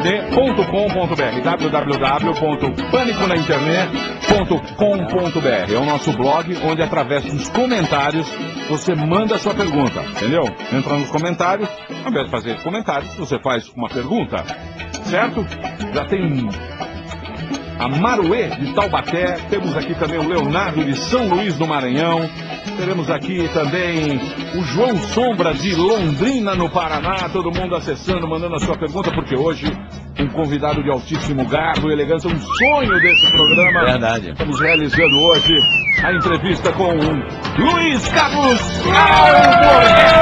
www.paniconainternet.com.br É o nosso blog onde através dos comentários você manda a sua pergunta, entendeu? Entra nos comentários, ao invés de fazer comentários, você faz uma pergunta, certo? Já tem a Maruê de Taubaté, temos aqui também o Leonardo de São Luís do Maranhão, teremos aqui também o João Sombra de Londrina, no Paraná, todo mundo acessando, mandando a sua pergunta, porque hoje um convidado de altíssimo garbo e elegância, um sonho desse programa. Verdade. Estamos realizando hoje a entrevista com Luiz Carlos Alborguete.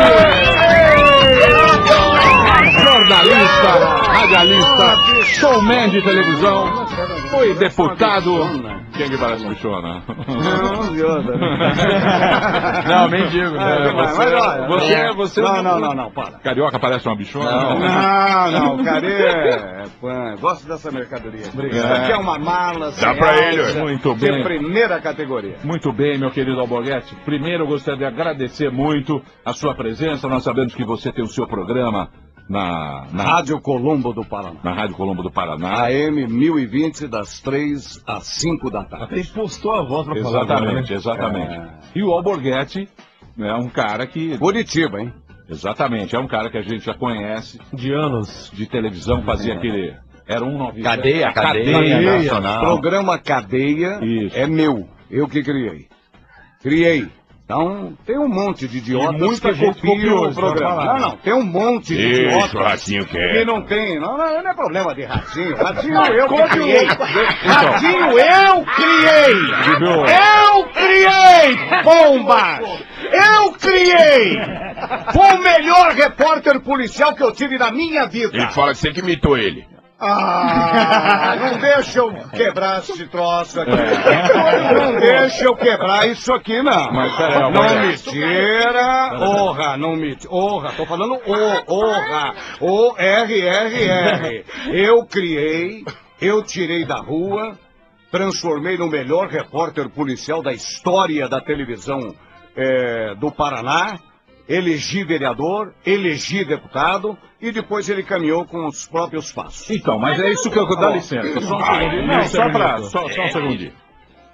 Jornalista, radialista, showman de televisão, foi deputado. Quem que parece bichona? Não, mendigo. É, né? você, você, é- você Não, não, não, não, para. Carioca parece uma bichona? Não, não, o cara é fã. Gosto dessa mercadoria. Obrigado. Isso aqui é uma mala. sem pra ele. Muito De bem. primeira categoria. Muito bem, meu querido Alborguete. Primeiro, eu gostaria de agradecer muito a sua presença. Nós sabemos que você tem o seu programa na, na, Rádio Colombo do Paraná. na Rádio Colombo do Paraná. AM 1020, das 3 às 5 da tarde. Até postou a voz pra falar Exatamente, exatamente. É. E o Alborguete é um cara que. Curitiba, hein? Exatamente, é um cara que a gente já conhece De anos. de televisão, fazia aquele. Era um nove. Cadeia, cadeia, Cadeia nacional. Programa Cadeia Isso. é meu. Eu que criei. Criei. Então, tem um monte de idiotas muita que gente copiou, o isso programa. Não, não, tem um monte de Isso, idiotas o Ratinho quer. que não tem. Não, não, não é problema de ratinho. Ratinho eu criei. Então. Ratinho eu criei. Eu criei, bomba! Eu criei! Foi o melhor repórter policial que eu tive na minha vida. Ele fala que você que imitou ele. Ah, não deixa eu quebrar esse troço aqui. Não deixa eu quebrar isso aqui, não. Mas não mas- me tira. Orra, não me tira. Orra, tô falando o, orra. O-R-R-R. Eu criei, eu tirei da rua, transformei no melhor repórter policial da história da televisão eh, do Paraná. Elegi vereador, elegi deputado e depois ele caminhou com os próprios passos. Então, mas é isso que eu. Dá licença, só um segundinho. Não, só, pra, só, só um segundinho.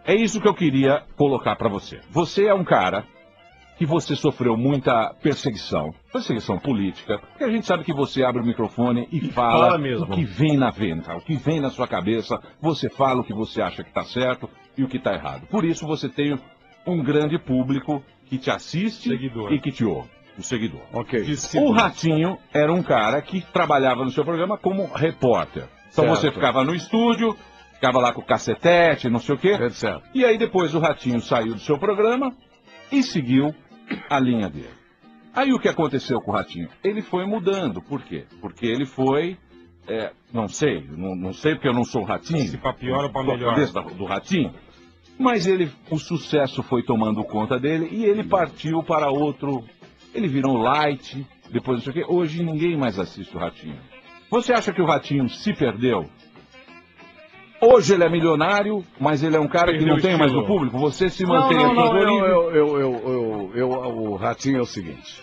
É isso que eu queria colocar pra você. Você é um cara que você sofreu muita perseguição, perseguição política, porque a gente sabe que você abre o microfone e fala, fala mesmo. o que vem na venta, o que vem na sua cabeça, você fala o que você acha que está certo e o que está errado. Por isso você tem um grande público que te assiste Seguidor. e que te ouve, o seguidor. Ok. O Ratinho era um cara que trabalhava no seu programa como repórter. Então Certo. você ficava no estúdio, ficava lá com o cacetete, não sei o quê. Certo. E aí depois o Ratinho saiu do seu programa e seguiu a linha dele. Aí o que aconteceu com o Ratinho? Ele foi mudando. Por quê? Porque ele foi. é, não sei, não, não sei porque eu não sou o Ratinho. Se pra pior ou pra Sou a melhor. do Ratinho. Mas ele, o sucesso foi tomando conta dele e ele partiu para outro. Ele virou light, depois não sei o quê. Hoje ninguém mais assiste o Ratinho. Você acha que o Ratinho se perdeu? Hoje ele é milionário, mas ele é um cara que não o tem mais no público. Você se Não, mantém não, aqui não, eu, eu, eu, eu, eu- o Ratinho é o seguinte.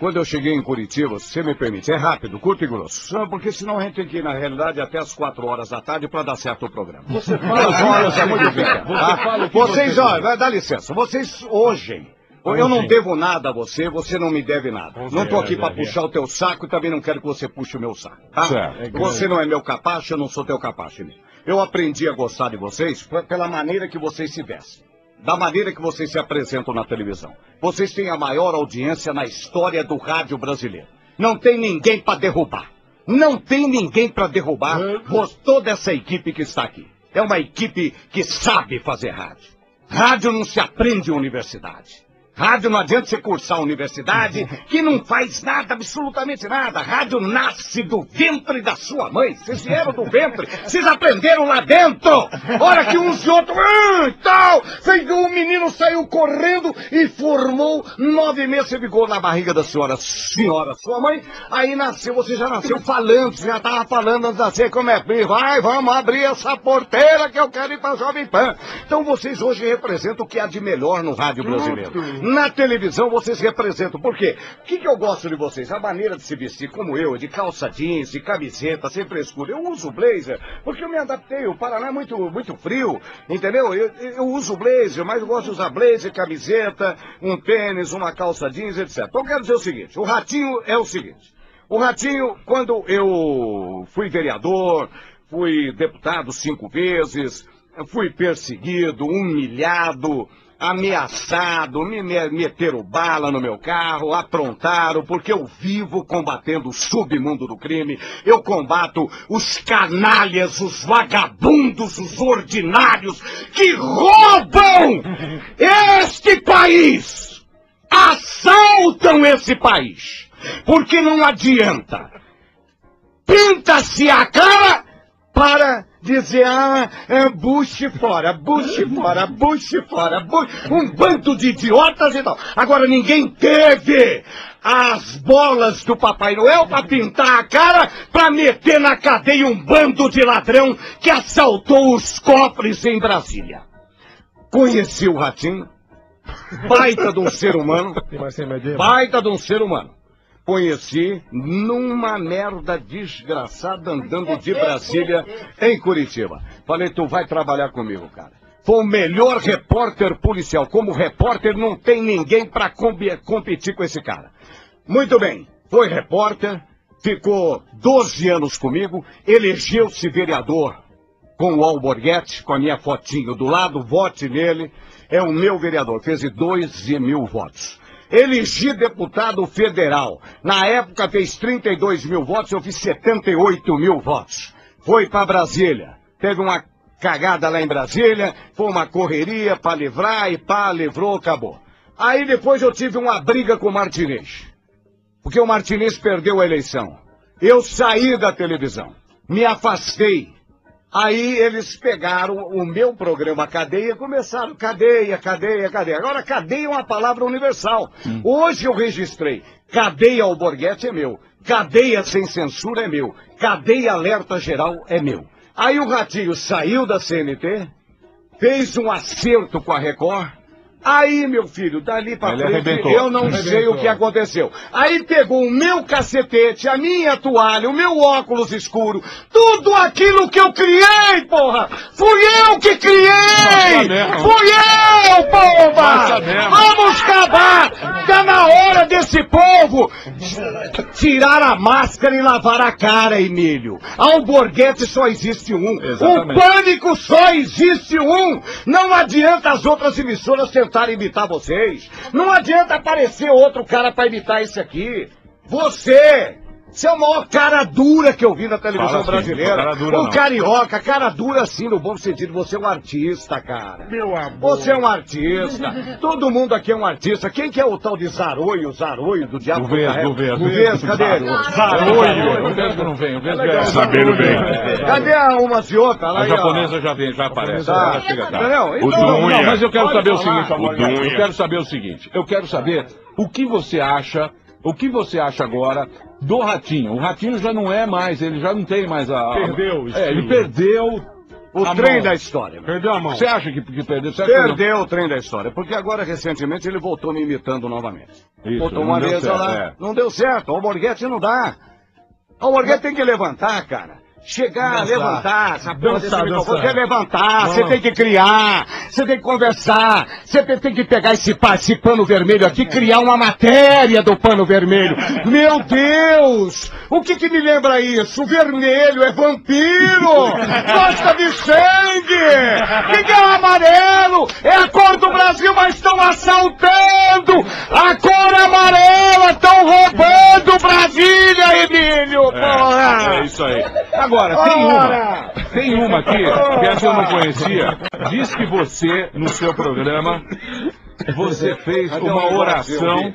Quando eu cheguei em Curitiba, se você me permite, é rápido, curto e grosso. Não, porque senão a gente tem que ir, na realidade, até as quatro horas da tarde para dar certo o programa. Você fala Duas horas é muito. Você tá? Vocês, você olha, dá licença, vocês hoje... Eu não devo nada a você, você não me deve nada. Não estou aqui para puxar o teu saco e também não quero que você puxe o meu saco. Tá? Certo. Você não é meu capacho, eu não sou teu capacho. Eu aprendi a gostar de vocês pela maneira que vocês se vestem. Da maneira que vocês se apresentam na televisão. Vocês têm a maior audiência na história do rádio brasileiro. Não tem ninguém para derrubar. Não tem ninguém para derrubar vos- toda essa equipe que está aqui. É uma equipe que sabe fazer rádio. Rádio não se aprende em universidade. Rádio não adianta você cursar a universidade, que não faz nada, absolutamente nada. Rádio nasce do ventre da sua mãe. Vocês vieram do ventre, vocês aprenderam lá dentro. Hora que uns e outros, ah, tal. O menino saiu correndo e formou nove meses. Você ficou na barriga da senhora, senhora, sua mãe. Aí nasceu, você já nasceu falando, você já estava falando antes de nascer como é. Vai, vamos abrir essa porteira que eu quero ir para Jovem Pan. Então vocês hoje representam o que há de melhor no rádio brasileiro. Na televisão vocês representam. Por quê? O que, que eu gosto de vocês? A maneira de se vestir, como eu, de calça jeans, de camiseta, sem frescura. Eu uso blazer porque eu me adaptei. O Paraná é muito, muito frio, entendeu? Eu, eu uso blazer, mas eu gosto de usar blazer, camiseta, um tênis, uma calça jeans, etc. Então eu quero dizer o seguinte: o ratinho é o seguinte. O Ratinho, quando eu fui vereador, fui deputado cinco vezes, fui perseguido, humilhado, ameaçado, me meteram bala no meu carro, aprontaram, porque eu vivo combatendo o submundo do crime, eu combato os canalhas, os vagabundos, os ordinários que roubam este país, assaltam esse país, porque não adianta. Pinta-se a cara para dizer, ah, é Bush fora, Bush fora, Bush fora, Bush, um bando de idiotas e tal. Agora ninguém teve as bolas do Papai Noel para pintar a cara, para meter na cadeia um bando de ladrão que assaltou os cofres em Brasília. Conheci o Ratinho, baita de um ser humano, baita de um ser humano conheci numa merda desgraçada andando de Brasília em Curitiba. Falei, tu vai trabalhar comigo, cara. Foi o melhor repórter policial. Como repórter, não tem ninguém para competir com esse cara. Muito bem, foi repórter, ficou 12 anos comigo, elegeu-se vereador com o Alborguete, com a minha fotinho do lado, vote nele. É o meu vereador, fez 12 mil votos elegi deputado federal. Na época fez 32 mil votos, eu fiz 78 mil votos. Foi para Brasília. Teve uma cagada lá em Brasília, foi uma correria para livrar e pá, livrou, acabou. Aí depois eu tive uma briga com o Martinez. Porque o Martinez perdeu a eleição. Eu saí da televisão, me afastei. Aí eles pegaram o meu programa Cadeia e começaram, cadeia, cadeia, cadeia. Agora, cadeia é uma palavra universal. Hum. Hoje eu registrei, cadeia ao Borghetti é meu, cadeia sem censura é meu, cadeia alerta geral é meu. Aí o Ratinho saiu da CNT, fez um acerto com a Record, Aí, meu filho, dali pra Ele frente, arrebentou. eu não arrebentou. sei o que aconteceu. Aí pegou o meu cacetete, a minha toalha, o meu óculos escuro, tudo aquilo que eu criei, porra! Fui eu que criei! Fui eu, porra! Vamos acabar! Tá na hora desse povo tirar a máscara e lavar a cara, Emílio. Alborguete só existe um. Exatamente. O pânico só existe um. Não adianta as outras emissoras tentar tentar imitar vocês. Não adianta aparecer outro cara para imitar esse aqui. Você! Você é o maior cara dura que eu vi na televisão assim, brasileira. Cara dura, um não. carioca, cara dura assim, no bom sentido. Você é um artista, cara. Meu amor. Você é um artista. Todo mundo aqui é um artista. Quem que é o tal de Zaroio, Zaroio do Diabo? Do Vez, do Vez. Do Vez, cadê ele? Zaroio. O Vez não vem, o Vez é Sabendo bem. Cadê a umas e outra? Lá a japonesa já vem, já aparece. Tá, chega, tá. Entendeu? Então, não, mas eu quero saber o seguinte, Eu quero saber o seguinte. Eu quero saber o que você acha o que você acha agora do Ratinho? O Ratinho já não é mais, ele já não tem mais a. Perdeu, é, ele perdeu o trem mão. da história. Perdeu a mão. Você acha que, que perdeu? Você perdeu o trem da história, porque agora, recentemente, ele voltou me imitando novamente. Isso, voltou uma vez certo, lá, é. não deu certo. O Borghetti não dá. O Borghetti tem que levantar, cara chegar, dançar. levantar, porra dançar, microfone, você levantar, você tem que criar, você tem que conversar, você tem, que pegar esse, esse pano vermelho aqui, criar uma matéria do pano vermelho. Meu Deus! O que que me lembra isso? O vermelho é vampiro! Gosta de sangue! O que, é o amarelo? É a cor do Brasil, mas estão assaltando! A cor amarela! Estão roubando Brasília, Emílio! É! É isso aí. Agora, tem uma, tem uma aqui, que essa eu não conhecia. Diz que você, no seu programa, você fez uma oração.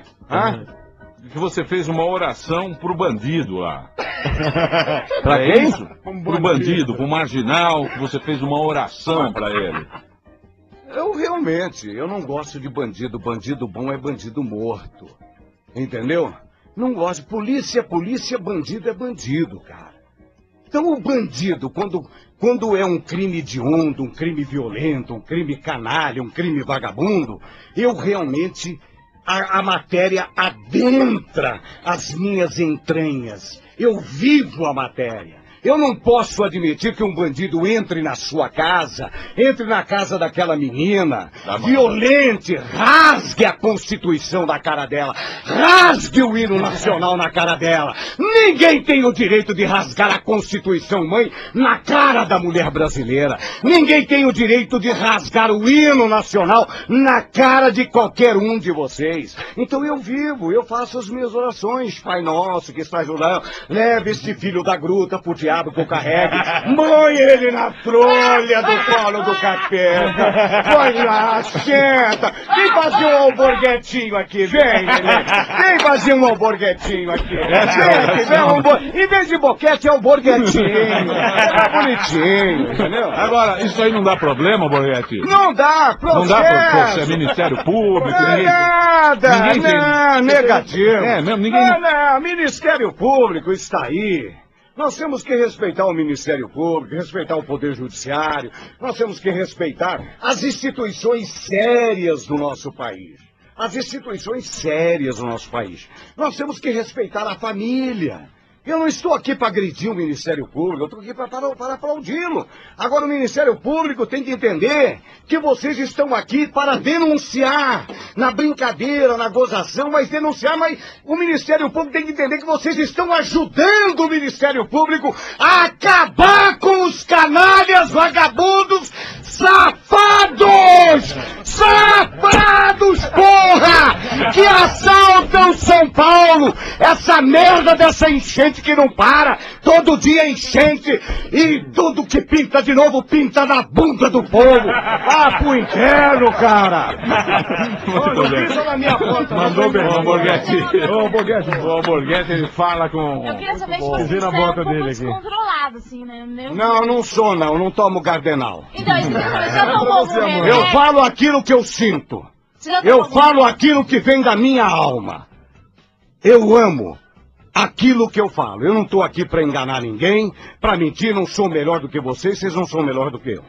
Que você fez uma oração pro bandido lá. pra é quem? isso? Pro bandido, pro marginal, que você fez uma oração para ele. Eu realmente, eu não gosto de bandido. Bandido bom é bandido morto. Entendeu? Não gosto. Polícia é polícia, bandido é bandido, cara. Então o bandido, quando, quando é um crime hediondo, um crime violento, um crime canalha, um crime vagabundo, eu realmente a, a matéria adentra as minhas entranhas. Eu vivo a matéria. Eu não posso admitir que um bandido entre na sua casa, entre na casa daquela menina, violente, rasgue a Constituição da cara dela, rasgue o hino nacional na cara dela. Ninguém tem o direito de rasgar a Constituição, mãe, na cara da mulher brasileira. Ninguém tem o direito de rasgar o hino nacional na cara de qualquer um de vocês. Então eu vivo, eu faço as minhas orações, Pai Nosso que está ajudando, leve este filho da gruta pro diabo que eu carregue, põe ele na trolha do colo do capeta, põe lá, senta, vem fazer um alborguetinho aqui, vem, neném. vem fazer um alborguetinho aqui, vem, vem, um bo... em vez de boquete é alborguetinho, é bonitinho, entendeu? Agora, isso aí não dá problema, Borghetti? Não dá, processo. Não dá processo, é Ministério Público, é ninguém... nada, ninguém tem- não, negativo. É, mesmo, ninguém- Não, não, Ministério Público está aí. Nós temos que respeitar o Ministério Público, respeitar o Poder Judiciário, nós temos que respeitar as instituições sérias do nosso país. As instituições sérias do nosso país. Nós temos que respeitar a família. Eu não estou aqui para agredir o Ministério Público, eu estou aqui para, para, aplaudi-lo. Agora, o Ministério Público tem que entender que vocês estão aqui para denunciar, na brincadeira, na gozação, mas denunciar, mas o Ministério Público tem que entender que vocês estão ajudando o Ministério Público a acabar com os canalhas vagabundos safados! Safados, porra! Que assaltam São Paulo! Essa merda dessa enchente que não para! Todo dia enchente! E tudo que pinta de novo pinta na bunda do povo! Ah, pro inferno, cara! Muito bem. Na minha conta, Mandou bem, o Borghetti. Ô, Borghetti, O Alborguete, ele fala com... Eu queria saber se você é um pouco descontrolado, assim, né? Meu- Não, não sou não, não tomo gardenal. Então, isso que eu já tomou? Eu falo aquilo que eu sinto. Eu falo aquilo que vem da minha alma. Eu amo aquilo que eu falo. Eu não estou aqui para enganar ninguém, para mentir, não sou melhor do que vocês, vocês não são melhor do que eu.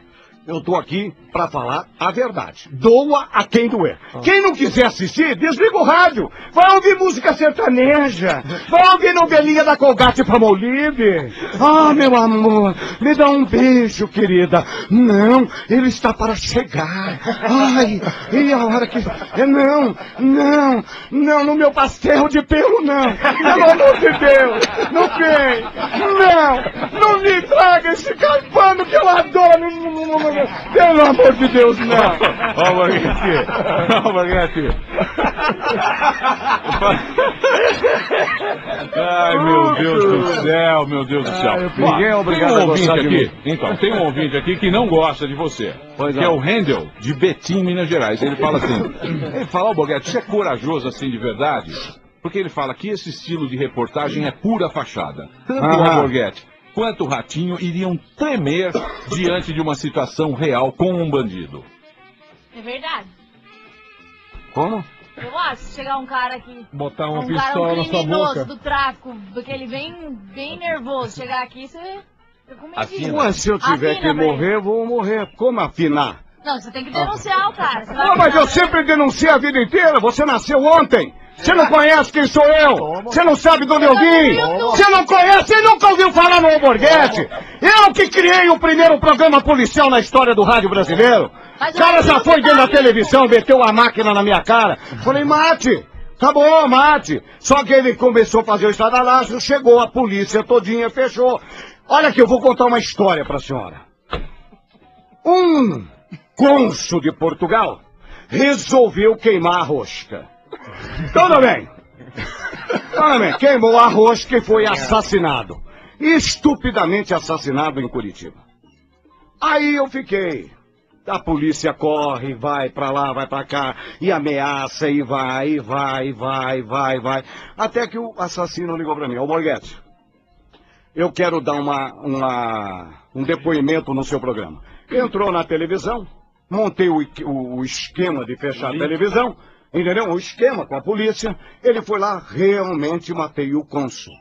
Eu estou aqui para falar a verdade. Doa a quem doer. Quem não quiser assistir, desliga o rádio. Vai ouvir música sertaneja. Vai ouvir novelinha da Colgate Palmolive. Ah, meu amor, me dá um beijo, querida. Não, ele está para chegar. Ai, e a hora que... É, Não, não, não, no meu pastel de pelo, não. Pelo amor de Deus, não tem. Não, não me traga esse carpano que eu adoro. Pelo amor de Deus, não. Ó, Alborguete. Alborguete. Ai, meu Deus do céu, meu Deus do céu. Ah, Ó, ninguém é obrigado tem um a gostar ouvinte de aqui. Então, tem um ouvinte aqui que não gosta de você. Pois que é. é o Handel, de Betim, Minas Gerais. Ele fala assim, ele fala, ó, Borghetti, você é corajoso assim de verdade? Porque ele fala que esse estilo de reportagem é pura fachada. Tanto o Aham. Quanto o Ratinho iriam tremer diante de uma situação real com um bandido. É verdade. Como? Eu acho, se chegar um cara aqui, Botar uma um cara, pistola um na sua criminoso boca. do tráfico, daquele bem, bem nervoso, chegar aqui, você fica com. Ué, se eu tiver Afina que ele. morrer, eu vou morrer. Como afinar? Não, você tem que denunciar o cara. Ah, mas eu sempre denunciei a vida inteira. Você nasceu ontem. Você não conhece quem sou eu. Você não sabe de onde eu vim. Você não conhece, você nunca ouviu falar no Alborguete. Eu que criei o primeiro programa policial na história do rádio brasileiro. O cara já foi dentro da televisão, meteu a máquina na minha cara. Falei, mate. Acabou, mate. Só que ele começou a fazer o estradalastro, chegou a polícia todinha, fechou. Olha aqui, eu vou contar uma história pra senhora. Um cônsul de Portugal resolveu queimar a rosca. Tudo bem. Tudo bem. Queimou a rosca e foi assassinado. Estupidamente assassinado em Curitiba. Aí eu fiquei. A polícia corre, vai pra lá, vai pra cá, e ameaça, e vai, e vai, e vai, e vai, e vai. Até que o assassino ligou pra mim. Ô, Borghetti, eu quero dar uma, uma- um depoimento no seu programa. Entrou na televisão, montei o, o- o esquema de fechar a televisão, entendeu? O esquema com a polícia. Ele foi lá, realmente matei o cônsul.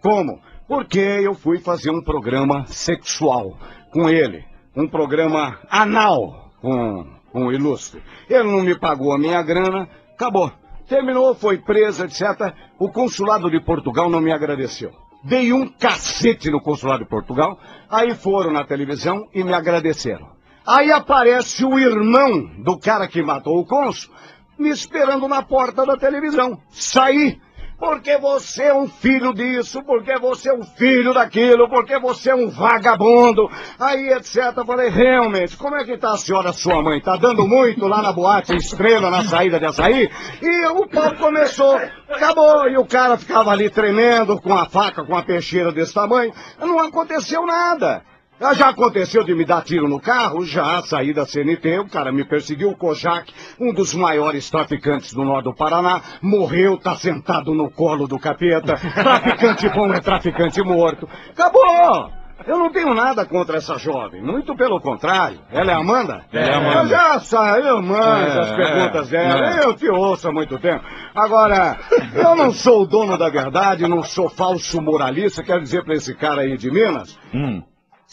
Como? Porque eu fui fazer um programa sexual com ele. Um programa anal com, com o ilustre. Ele não me pagou a minha grana, acabou. Terminou, foi presa, etc. O consulado de Portugal não me agradeceu. Dei um cacete no consulado de Portugal, aí foram na televisão e me agradeceram. Aí aparece o irmão do cara que matou o cônsul me esperando na porta da televisão. Saí. Porque você é um filho disso, porque você é um filho daquilo, porque você é um vagabundo. Aí, etc. Falei, realmente, como é que tá a senhora, sua mãe? Tá dando muito lá na boate estrela, na saída de açaí? E o papo começou, acabou, e o cara ficava ali tremendo, com a faca, com a peixeira desse tamanho. Não aconteceu nada. Já aconteceu de me dar tiro no carro? Já, saí da CNT, o cara me perseguiu, o Kojak, um dos maiores traficantes do norte do Paraná, morreu, tá sentado no colo do capeta. Traficante bom é traficante morto. Acabou! Eu não tenho nada contra essa jovem, muito pelo contrário. Ela é Amanda? É Amanda. Eu já eu manjo É, as perguntas é, dela, é. eu te ouço há muito tempo. Agora, eu não sou o dono da verdade, não sou falso moralista, quero dizer pra esse cara aí de Minas, Hum.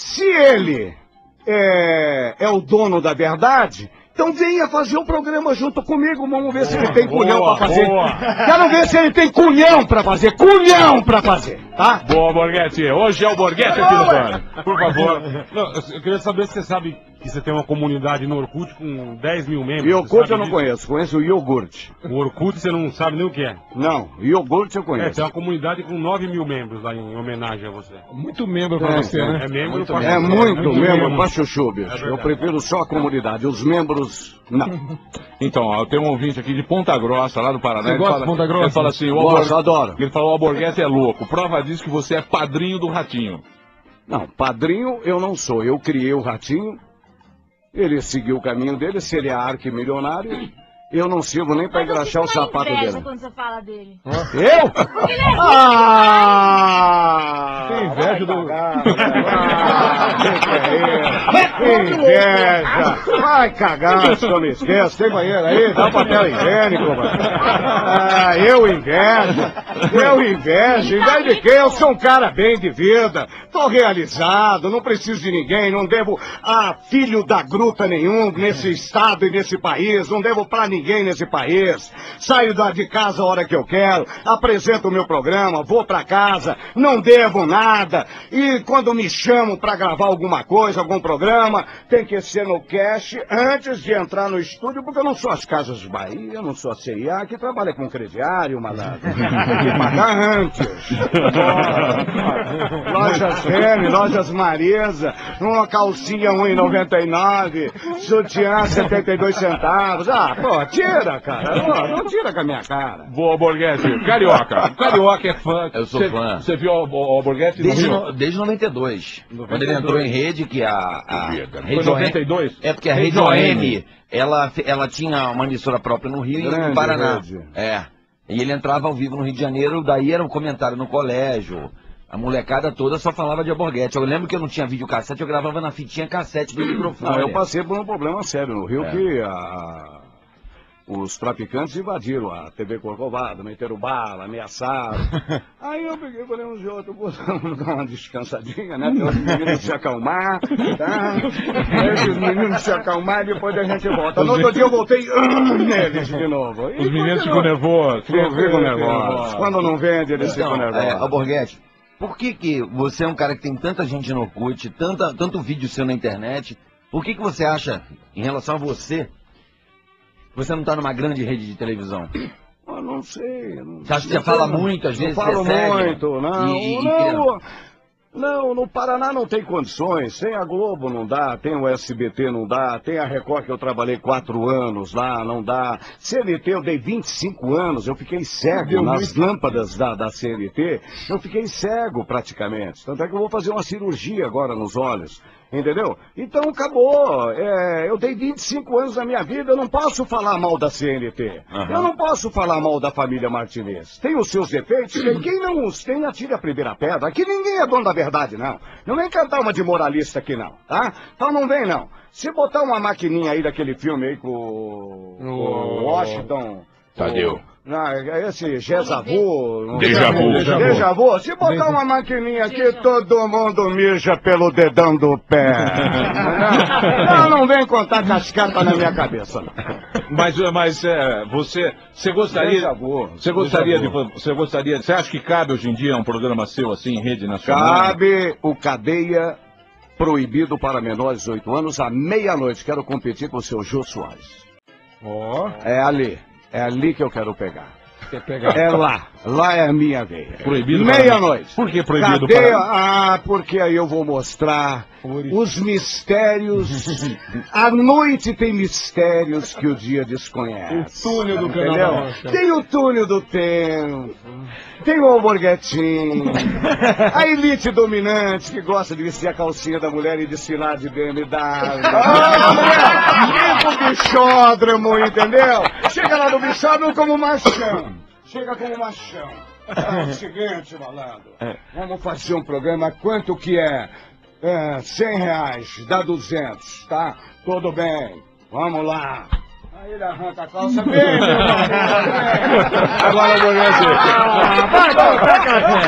Se ele é, é o dono da verdade, então venha fazer o programa junto comigo. Vamos ver se ele tem cunhão boa, pra fazer. boa. Quero ver se ele tem cunhão pra fazer. Cunhão pra fazer, tá? Boa, Borghetti. Hoje é o Borghetti aqui no Pan. Por favor. Não, eu queria saber se você sabe que você tem uma comunidade no Orkut com 10 mil membros. E sabe eu não disso? conheço, conheço o iogurte. O Orkut você não sabe nem o que é. Não, iogurte eu É, conheço. tem uma comunidade com 9 mil membros lá em homenagem a você. Muito membro pra É, você, é. né? É membro Muito pra- é muito muito membro membro. pra chuchu, bicho. É eu prefiro só a comunidade. Os membros, não. Então, ó, eu tenho um ouvinte aqui de Ponta Grossa, lá do Paraná. Você ele gosta fala, de Ponta Grossa? Ele fala assim, o Gosto, Albor... adoro. Ele falou, o Alborguete é louco. Prova disso que você é padrinho do Ratinho. Não, padrinho eu não sou. Eu criei o ratinho, ele seguiu o caminho dele, se ele é arquimilionário, eu não sirvo nem pra engraxar o na sapato inveja dele. quando você fala dele. Eu? Ah! Tem inveja do- ah, que é? Inveja! Vai cagar, se eu me esqueço. Tem banheiro aí? Dá um papel higiênico, mano. Ah, eu invejo. Eu invejo. Inveja de quê? Eu sou um cara bem de vida. Tô realizado, não preciso de ninguém, não devo a filho da gruta nenhum nesse estado e nesse país, não devo pra ninguém nesse país. Saio da- de casa a hora que eu quero, apresento o meu programa, vou pra casa, não devo nada. E quando me chamam pra gravar alguma coisa, algum programa, tem que ser no cash antes de entrar no estúdio, porque eu não sou as Casas Bahia, eu não sou a CIA, que trabalha com crediário, malandro. Tem que pagar antes. Lojas Fêmea, Lojas Marisa, uma calcinha 1,99, sutiã 72 centavos. Ah, pô, tira, cara. Não, não tira com a minha cara. Boa, Borghetti. Carioca. O Carioca é fã. Eu sou Cê- fã. Você viu o, o, Borghetti Desde, no, desde 92. Quando ele entrou em rede, que a. a Foi Rede 92? É porque a Rede. ON, ela, ela tinha uma emissora própria no Rio e no Paraná. rede. É. E ele entrava ao vivo no Rio de Janeiro, daí era um comentário no colégio. A molecada toda só falava de Alborguete. Eu lembro que eu não tinha videocassete, eu gravava na fitinha cassete do microfone. Não, eu passei por um problema sério no Rio É. que a- os traficantes invadiram a TV Corcovado, meteram bala, ameaçaram. Aí eu peguei e falei uns de outros, vamos dar uma descansadinha, né? Para os meninos se acalmar, tá? Os meninos se acalmar e depois a gente volta. No outro dia eu voltei ah, neles de novo. E Os meninos ficam nervosos. Ficam ficam nervosos. Quando não vende, eles ficam Então, é, nervosos. Alborguete, por que que você é um cara que tem tanta gente no Orkut, tanta, tanto vídeo seu na internet, por que que você acha, em relação a você, você não tá numa grande rede de televisão? Eu não sei. eu Não, Você acha que você fala muito, às vezes Não falo muito, não. e- e- não, não, no Paraná não tem condições. Tem a Globo, não dá. Tem o SBT, não dá. Tem a Record, que eu trabalhei quatro anos lá, não dá. CNT, eu dei 25 anos. Eu fiquei cego nas lâmpadas da, da CNT. Eu fiquei cego, praticamente. Tanto é que eu vou fazer uma cirurgia agora nos olhos. Entendeu? Então acabou. É, eu dei 25 anos da minha vida, eu não posso falar mal da CNT. Eu não posso falar mal da família Martinez. Tem os seus defeitos, quem não os tem, atire a primeira pedra. Aqui ninguém é dono da verdade, não. Não vem cantar uma de moralista aqui, não, tá? Então não vem, não. Se botar uma maquininha aí daquele filme aí com o Washington... Tadeu. Ah, esse Gesavô. Déjà vu. Déjà vu. Se botar uma maquininha aqui, todo mundo mija pelo dedão do pé. Não, não vem contar cascata na minha cabeça. não. Mas, mas é, você, você gostaria, você gostaria de, você gostaria, você acha que cabe hoje em dia um programa seu assim em rede nacional? Cabe o cadeia proibido para menores de 8 anos à meia-noite. Quero competir com o seu Jô Soares. Ó. É ali. É ali que eu quero pegar. Quer pegar? É lá. Lá é a minha veia. Proibido Meia-noite. Por que proibido Cadeia? para- Ah, porque aí eu vou mostrar os mistérios. A noite tem mistérios que o dia desconhece. O túnel do Entendeu? Canal. Tem o túnel do tempo. Tem o alborguetinho. a elite dominante que gosta de vestir a calcinha da mulher e desfilar de BMW. Ah, tipo bichódromo, entendeu? Chega lá no bichódromo como machão. Chega como machão. É o seguinte, malandro. Vamos fazer um programa. Quanto que é? É, 100 reais. Dá 200, tá? Tudo bem. Vamos lá. Aí ele arranca a calça bem. Agora eu vou ver assim. Ah, vai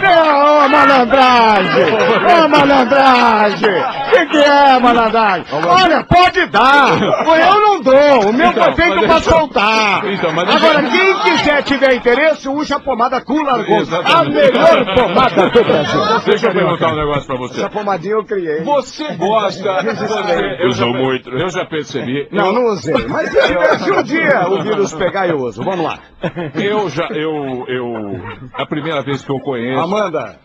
Não, ô malandragem! Ô malandragem! O que, que é malandragem? Olha, pode dar! Eu não dou, o meu Então, foi feito pra soltar! Então, Agora, quem quiser tiver interesse, usa a pomada Culargon, a melhor pomada do Brasil! Deixa eu perguntar um negócio pra você. Essa pomadinha eu criei. Você gosta. Você, eu já, eu já percebi. Não, não usei. Mas se um dia o vírus pegar, eu uso. Vamos lá. Eu já. Eu. eu a primeira vez que eu conheço. Amanda,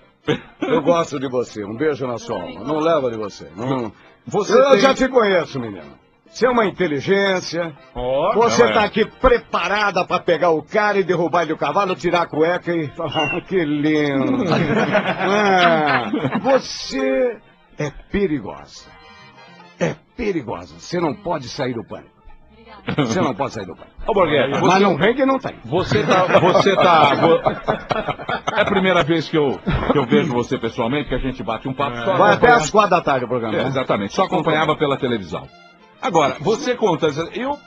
eu gosto de você. Um beijo na sua alma. Não leva de você. Não. Você eu tem- já te conheço, menina. Você é uma inteligência. Ó. Você não é. aqui preparada pra pegar o cara e derrubar ele do cavalo, tirar a cueca e falar, "Ah, que lindo. Ah, você é perigosa. É perigosa. Você não pode sair do pânico. Você não pode sair do pânico. Ô, Borghetti, Mas não vem que não tem. você tá. Você tá. vo- É a primeira vez que eu, que eu vejo você pessoalmente, que a gente bate um papo só. Vai até às quatro da tarde o programa. É, exatamente, só acompanhava pela televisão. Agora, você conta. Eu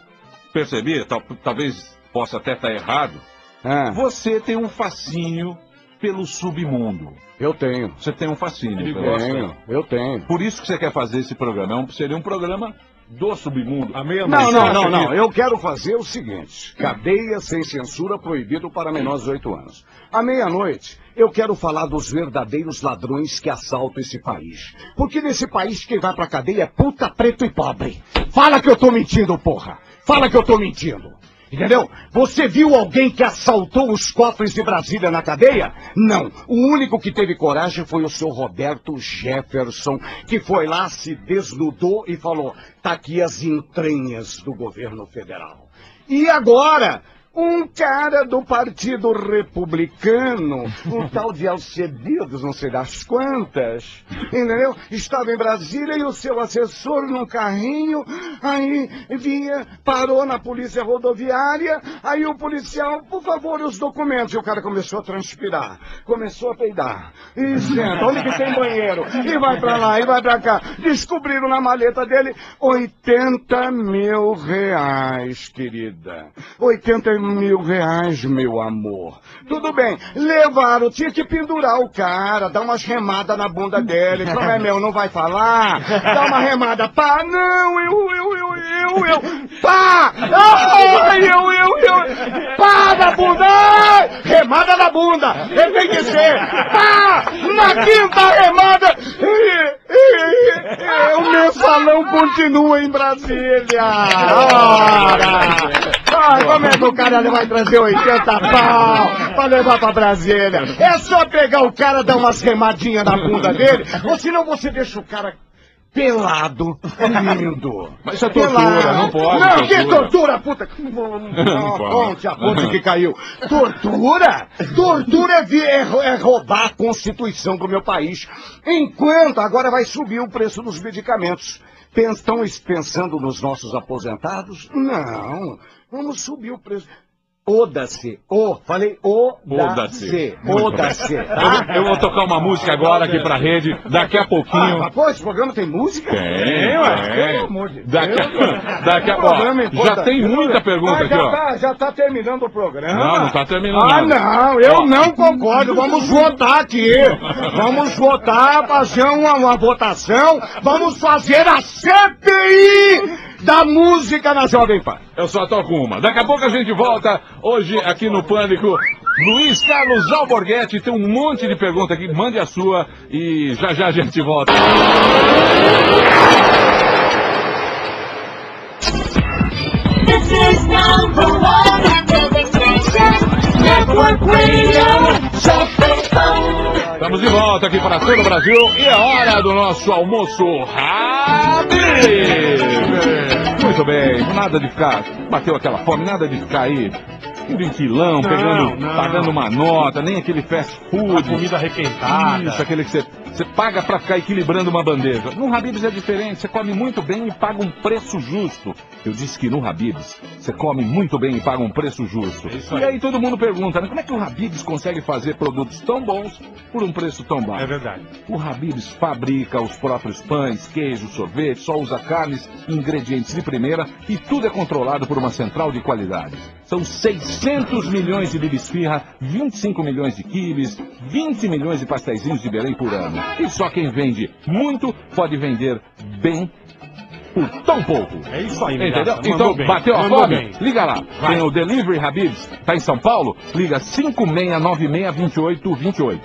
percebi, tal- talvez possa até estar errado, Ah, você tem um fascínio pelo submundo. eu tenho. Você tem um fascínio. Gosta. Tenho, eu tenho. Por isso que você quer fazer esse programa. É um- seria um programa do submundo. A meia-noite. Não, não, não, não. Eu quero fazer o seguinte: cadeia sem censura proibido para menores de 8 anos. À meia-noite, eu quero falar dos verdadeiros ladrões que assaltam esse país. Porque nesse país quem vai pra cadeia é puta, preto e pobre. Fala que eu tô mentindo, porra. Fala que eu tô mentindo. Entendeu? Você viu alguém que assaltou os cofres de Brasília na cadeia? Não. O único que teve coragem foi o seu Roberto Jefferson, que foi lá, se desnudou e falou: tá aqui as entranhas do governo federal. E agora? Um cara do Partido Republicano, um tal de Alcebiades, não sei das quantas, entendeu? Estava em Brasília e o seu assessor num carrinho, aí vinha, parou na polícia rodoviária, aí o policial, por favor, os documentos. E o cara começou a transpirar, começou a peidar. E senta, onde que tem banheiro? E vai pra lá, e vai pra cá. Descobriram na maleta dele 80 mil reais, querida. 80 mil reais, meu amor. Tudo bem, levaram, tinha que pendurar o cara, dar umas remadas na bunda dele. Como é meu, não vai falar? Dá uma remada, pá, não, eu, eu, eu, eu, eu, pá! Ai, eu, eu, eu, pá na bunda! Ai, remada na bunda! Ele tem que ser, pá! Na quinta remada! O mensalão continua em Brasília! Ora! Ai, como é que o cara vai trazer 80 pau pra levar pra Brasília? É só pegar o cara, dar umas remadinhas na bunda dele, ou senão você deixa o cara pelado, lindo. Mas isso é tortura, não pode, Não, que tortura. tortura, puta. Não. Ponte, a ponte que caiu. Tortura? Tortura é, é é roubar a Constituição do meu país. Enquanto agora vai subir o preço dos medicamentos. Estão pensando nos nossos aposentados? Não. Vamos subir o preço. Oda-se. O, falei Oda-se. Oda-se. Tá? Eu, eu vou tocar uma música agora aqui pra rede, daqui a Ah, pouquinho. mas, pô, esse programa tem música? Tem, ué. tem. Pelo amor de Daqui a- daqui a- ó, já tem muita pergunta Ah, aqui, já ó. Tá, já tá terminando o programa. Não, não tá terminando Ah, nada. não, eu Ó. não concordo. Vamos votar aqui. Vamos votar, fazer uma, uma votação. Vamos fazer a CPI da música na Jovem Pan. Eu só toco uma. Daqui a pouco a gente volta. Hoje, aqui no Pânico, Luiz Carlos Alborguete tem um monte de pergunta aqui. Mande a sua e já já a gente volta. This is number one Network Radio. Estamos de volta aqui para todo o Brasil e é hora do nosso almoço Habib. Muito bem, nada de ficar, bateu aquela fome, nada de ficar aí indo em quilão, Não, pegando, não. pagando uma nota, nem aquele fast A food. comida arrepentada. Isso, aquele que você, você paga pra ficar equilibrando uma bandeja. No Habib's é diferente, você come muito bem e paga um preço justo. Eu disse que no Habib's você come muito bem e paga um preço justo. É isso e aí. aí todo mundo pergunta, né, como é que o Habib's consegue fazer produtos tão bons por um preço tão baixo? É verdade. O Habib's fabrica os próprios pães, queijos, sorvete, só usa carnes ingredientes de primeira e tudo é controlado por uma central de qualidade. São 600 milhões de bibisfirra, 25 milhões de quibes, 20 milhões de pastéisinhos de Belém por ano. E só quem vende muito pode vender bem por tão pouco. É isso aí, Entendeu? Então, bem. bateu a fome? bem. Liga lá. Vai. Tem o Delivery Habibs, tá em São Paulo? Liga 5696-2828.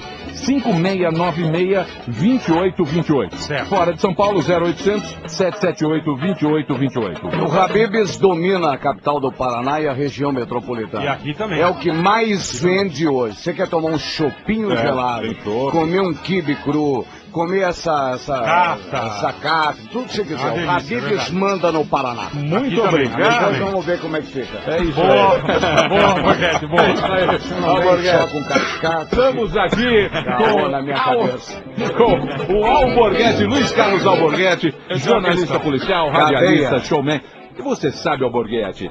5696-2828. Certo. Fora de São Paulo, 0800 778 2828. O Habib's domina a capital do Paraná e a região metropolitana. E aqui também. É o que mais vende hoje. Você quer tomar um chopinho É, gelado, comer um quibe cru, comer essa essa Cata. essa cata, tudo que você quiser. O delícia, é Habib's verdade. manda no Paraná. Muito também. obrigado. Depois vamos ver como é que fica. É isso Boa, aí. boa, Borghetti, boa. É só com cascata. Estamos aqui com, na minha Al- cabeça. com o Alborguete, Luiz Carlos Alborguete, jornalista policial, radialista, showman. E você sabe, Alborguete,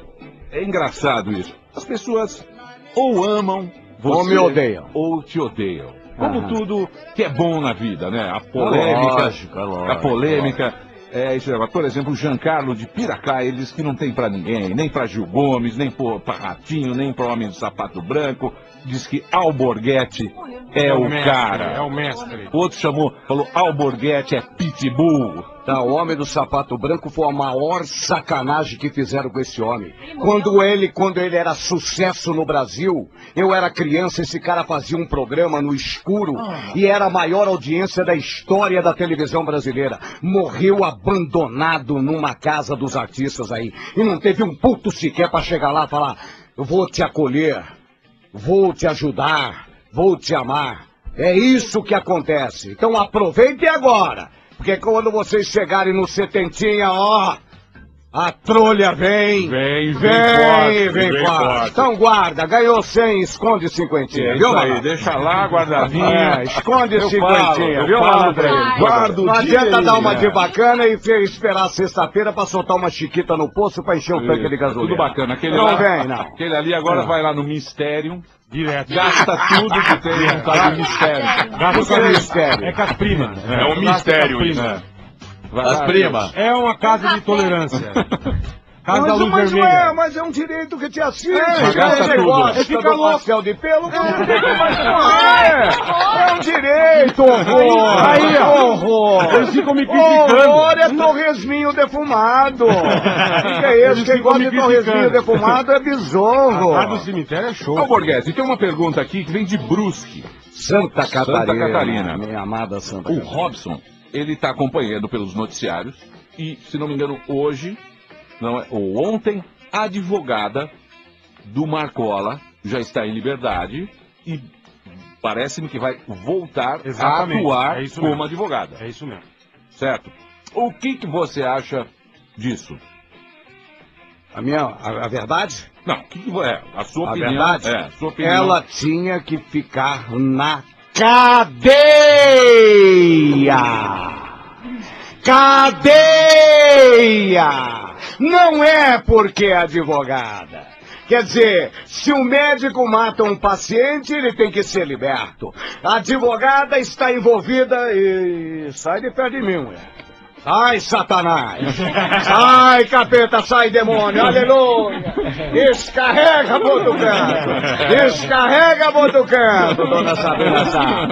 é engraçado isso. As pessoas ou amam você Ou me odeiam. ou te odeiam. Como Aham. tudo que é bom na vida, né? A polêmica, Lógico, é lógico, a polêmica. É por exemplo, o Giancarlo de Piracá, ele diz que não tem pra ninguém, nem pra Gil Gomes, nem pra Ratinho, nem pro Homem do Sapato Branco. Diz que Alborguete é, o mestre, cara. É o mestre. Outro chamou, falou, Alborguete é pitbull. Tá, o homem do sapato branco foi a maior sacanagem que fizeram com esse homem. Quando ele, quando ele era sucesso no Brasil, eu era criança, esse cara fazia um programa no escuro e era a maior audiência da história da televisão brasileira. Morreu abandonado numa casa dos artistas aí. E não teve um puto sequer pra chegar lá e falar: Eu vou te acolher, vou te ajudar, vou te amar. É isso que acontece. Então aproveite agora. Porque quando vocês chegarem no setentinha, ó, a trolha vem. Vem, vem vem, vem vem. Então guarda, ganhou 100, esconde cinquentinha, É viu, isso aí, deixa lá, guardadinho. É, esconde Eu cinquentinha, falo, viu, malandro? Guarda o Não adianta dia, dar uma né? de bacana e esperar sexta-feira pra soltar uma chiquita no poço pra encher o tanque de Isso, gasolina. Tudo bacana. Aquele não lá, vem, não. Aquele ali agora Não. vai lá no Mistério, Direto. gasta tudo que tem no de Mistério. Gasta Isso é mistério. É com as primas. É um mistério isso. Prima. Vai lá, É uma casa de tolerância. Casa da Mas, luz mas, vermelha. é, mas é um direito que te assiste. gasta Esse tudo. negócio Fica louco. pastel de pelo, mas é, é um direito, horror. Aí, ó. horror. Eles ficam me criticando. Horror é torresminho defumado. O que é isso? Quem gosta de torresminho defumado é A besouro. casa do cemitério é show. Ô, Borghetti, tem uma pergunta aqui que vem de Brusque. Santa Catarina. Catarina. Minha amada Santa O Catarina. Robson, ele está acompanhando pelos noticiários e, se não me engano, hoje, não é, ou ontem, a advogada do Marcola já está em liberdade e parece-me que vai voltar Exatamente, a atuar é isso como mesmo. advogada, É isso mesmo. certo? O que, que você acha disso? A minha, a, a verdade? Não, o que, que é? A sua A opinião? verdade? É, a sua opinião. Ela tinha que ficar na cadeia. Cadeia! Não é porque é advogada. Quer dizer, se o médico mata um paciente, ele tem que ser liberto. A advogada está envolvida e sai de perto de mim, mulher. Sai, Satanás! Sai, capeta, sai, demônio! Aleluia! Descarrega, Botucano! Descarrega, Botucano, dona Sabrina Sá!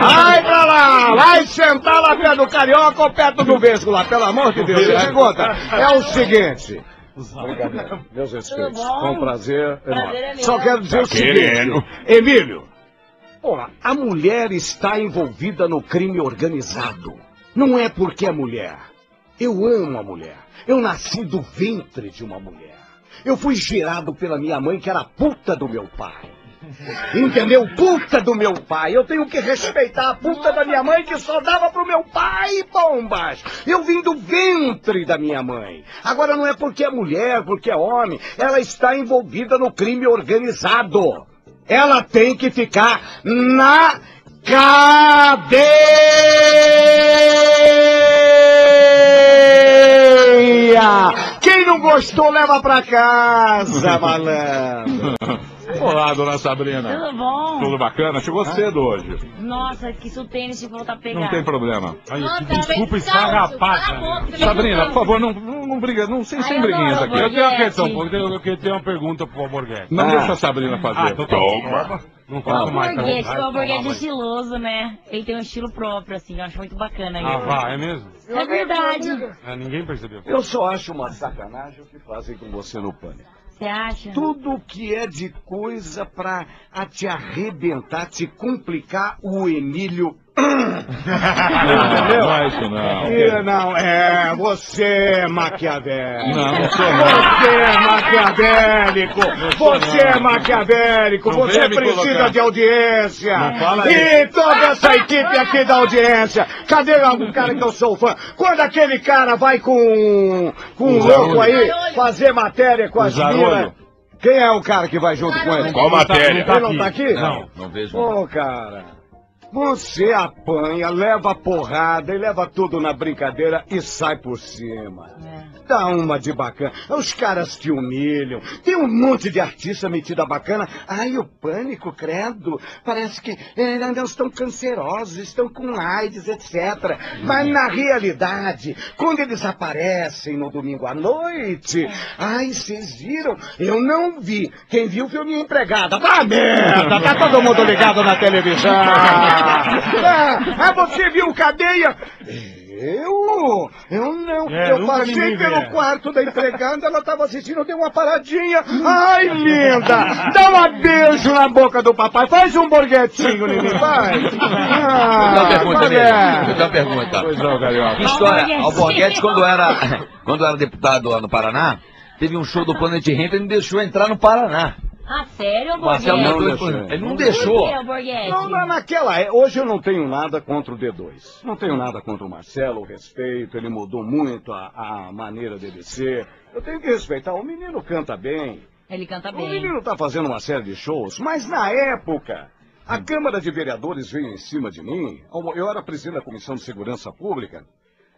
Vai pra lá! Vai sentar lá perto do carioca ou perto do vesgo lá, pelo amor de Deus! Me conta, é o seguinte... Brincadeira. Meus respeitos. Com prazer. Prazer enorme. é. Só quero dizer o seguinte, querendo. Emílio. Porra, a mulher está envolvida no crime organizado. Não é porque é mulher. Eu amo a mulher. Eu nasci do ventre de uma mulher. Eu fui gerado pela minha mãe, que era puta do meu pai. Entendeu? Puta do meu pai. Eu tenho que respeitar a puta da minha mãe que só dava pro meu pai, bombas. Eu vim do ventre da minha mãe. Agora não é porque é mulher, porque é homem. Ela está envolvida no crime organizado. Ela tem que ficar na cadeia. Quem não gostou, leva pra casa, malandro. Olá, dona Sabrina. Tudo bom? Tudo bacana? Chegou cedo hoje. Nossa, que se o tênis te voltar a pegar. Não tem problema. Aí, Nossa, desculpa descalço, esfarrapada. né? Sabrina, por favor, não, não, não briga, não, sem, Ai, sem briguinhas aqui. Eu tenho uma Borghetti. questão, eu tenho- uma pergunta pro Alborguete. Não Ah. deixa a Sabrina fazer. Ah, então tá bom. Toma. Não O faço mais. tá? Borghetti, Vai, o Borghetti é estiloso, né? Ele tem um estilo próprio, assim, eu acho muito bacana. Ah, isso. vá, é mesmo? É verdade. É, ninguém percebeu. Eu só acho uma sacanagem o que fazem com você no pânico. Você acha? Tudo que é de coisa pra te arrebentar, te complicar, o Emílio. Não, não é isso não. É, você é maquiavélico. Não, não sou não. Você é maquiavélico! Você é maquiavélico! Não Você me precisa de audiência! E toda essa equipe aqui da audiência! Cadê o cara que eu sou fã? Quando aquele cara vai com, com um louco aí fazer matéria com O as minas? Quem é o cara que vai junto com ele? Qual matéria? Ele não tá aqui? Não, não vejo. Ô, cara, você apanha, leva porrada e leva tudo na brincadeira e sai por cima. É. Dá uma de bacana. Os caras te humilham. Tem um monte de artista metida bacana. Ai, o pânico, credo. Parece que eh, não estão cancerosos, estão com AIDS, etc. Mas na realidade, quando eles aparecem no domingo à noite, ai, vocês viram? Eu não vi. Quem viu foi minha empregada. Vá merda, tá todo mundo ligado na televisão. Ah, ah, você viu cadeia? Eu? Eu não. É, eu passei pelo quarto da empregada, ela tava assistindo, eu dei uma paradinha. Ai, linda! Dá um beijo na boca do papai. Faz um borguetinho vai. Vou dar uma Ah, pergunta, qual Emílio. é? Uma pergunta. Pois não, Carioca. Que história? Alborguete. Alborguete, quando era, quando era deputado lá no Paraná, teve um show do Planet Ramp e não deixou entrar no Paraná. Ah, sério, O Marcelo Borghetti? não deixou. ele não deixou. Não, na- naquela é- Hoje eu não tenho nada contra o D2. Não tenho nada contra o Marcelo, o respeito, ele mudou muito a, a maneira dele ser. Eu tenho que respeitar. O menino canta bem. Ele canta O bem. menino está fazendo uma série de shows, mas na época, a Câmara de Vereadores veio em cima de mim. Eu era presidente da Comissão de Segurança Pública.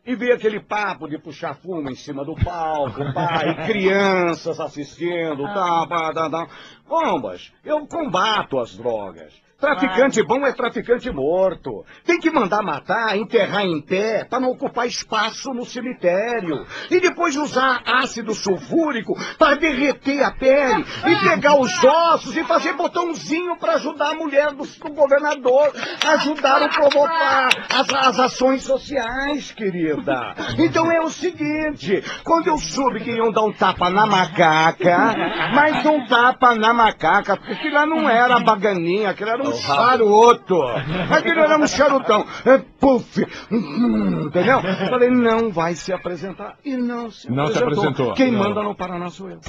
E veio aquele papo de puxar fumo em cima do palco, e crianças assistindo, tá, pá, tá, tá. Bombas, eu combato as drogas. Traficante bom é traficante morto. Tem que mandar matar, enterrar em pé, para não ocupar espaço no cemitério. E depois usar ácido sulfúrico para derreter a pele e pegar os ossos e fazer botãozinho para ajudar a mulher do, do governador, ajudar a provocar as, as ações sociais, querida. Então é o seguinte, quando eu soube que iam dar um tapa na macaca, mas um tapa na macaca, porque aquilo lá não era baganinha, aquilo era um charuto. Aquilo era um charutão. É, puf, hum, entendeu? Falei, não vai se apresentar. E não se Não se apresentou. apresentou. Quem Não. manda no Paraná sou eu.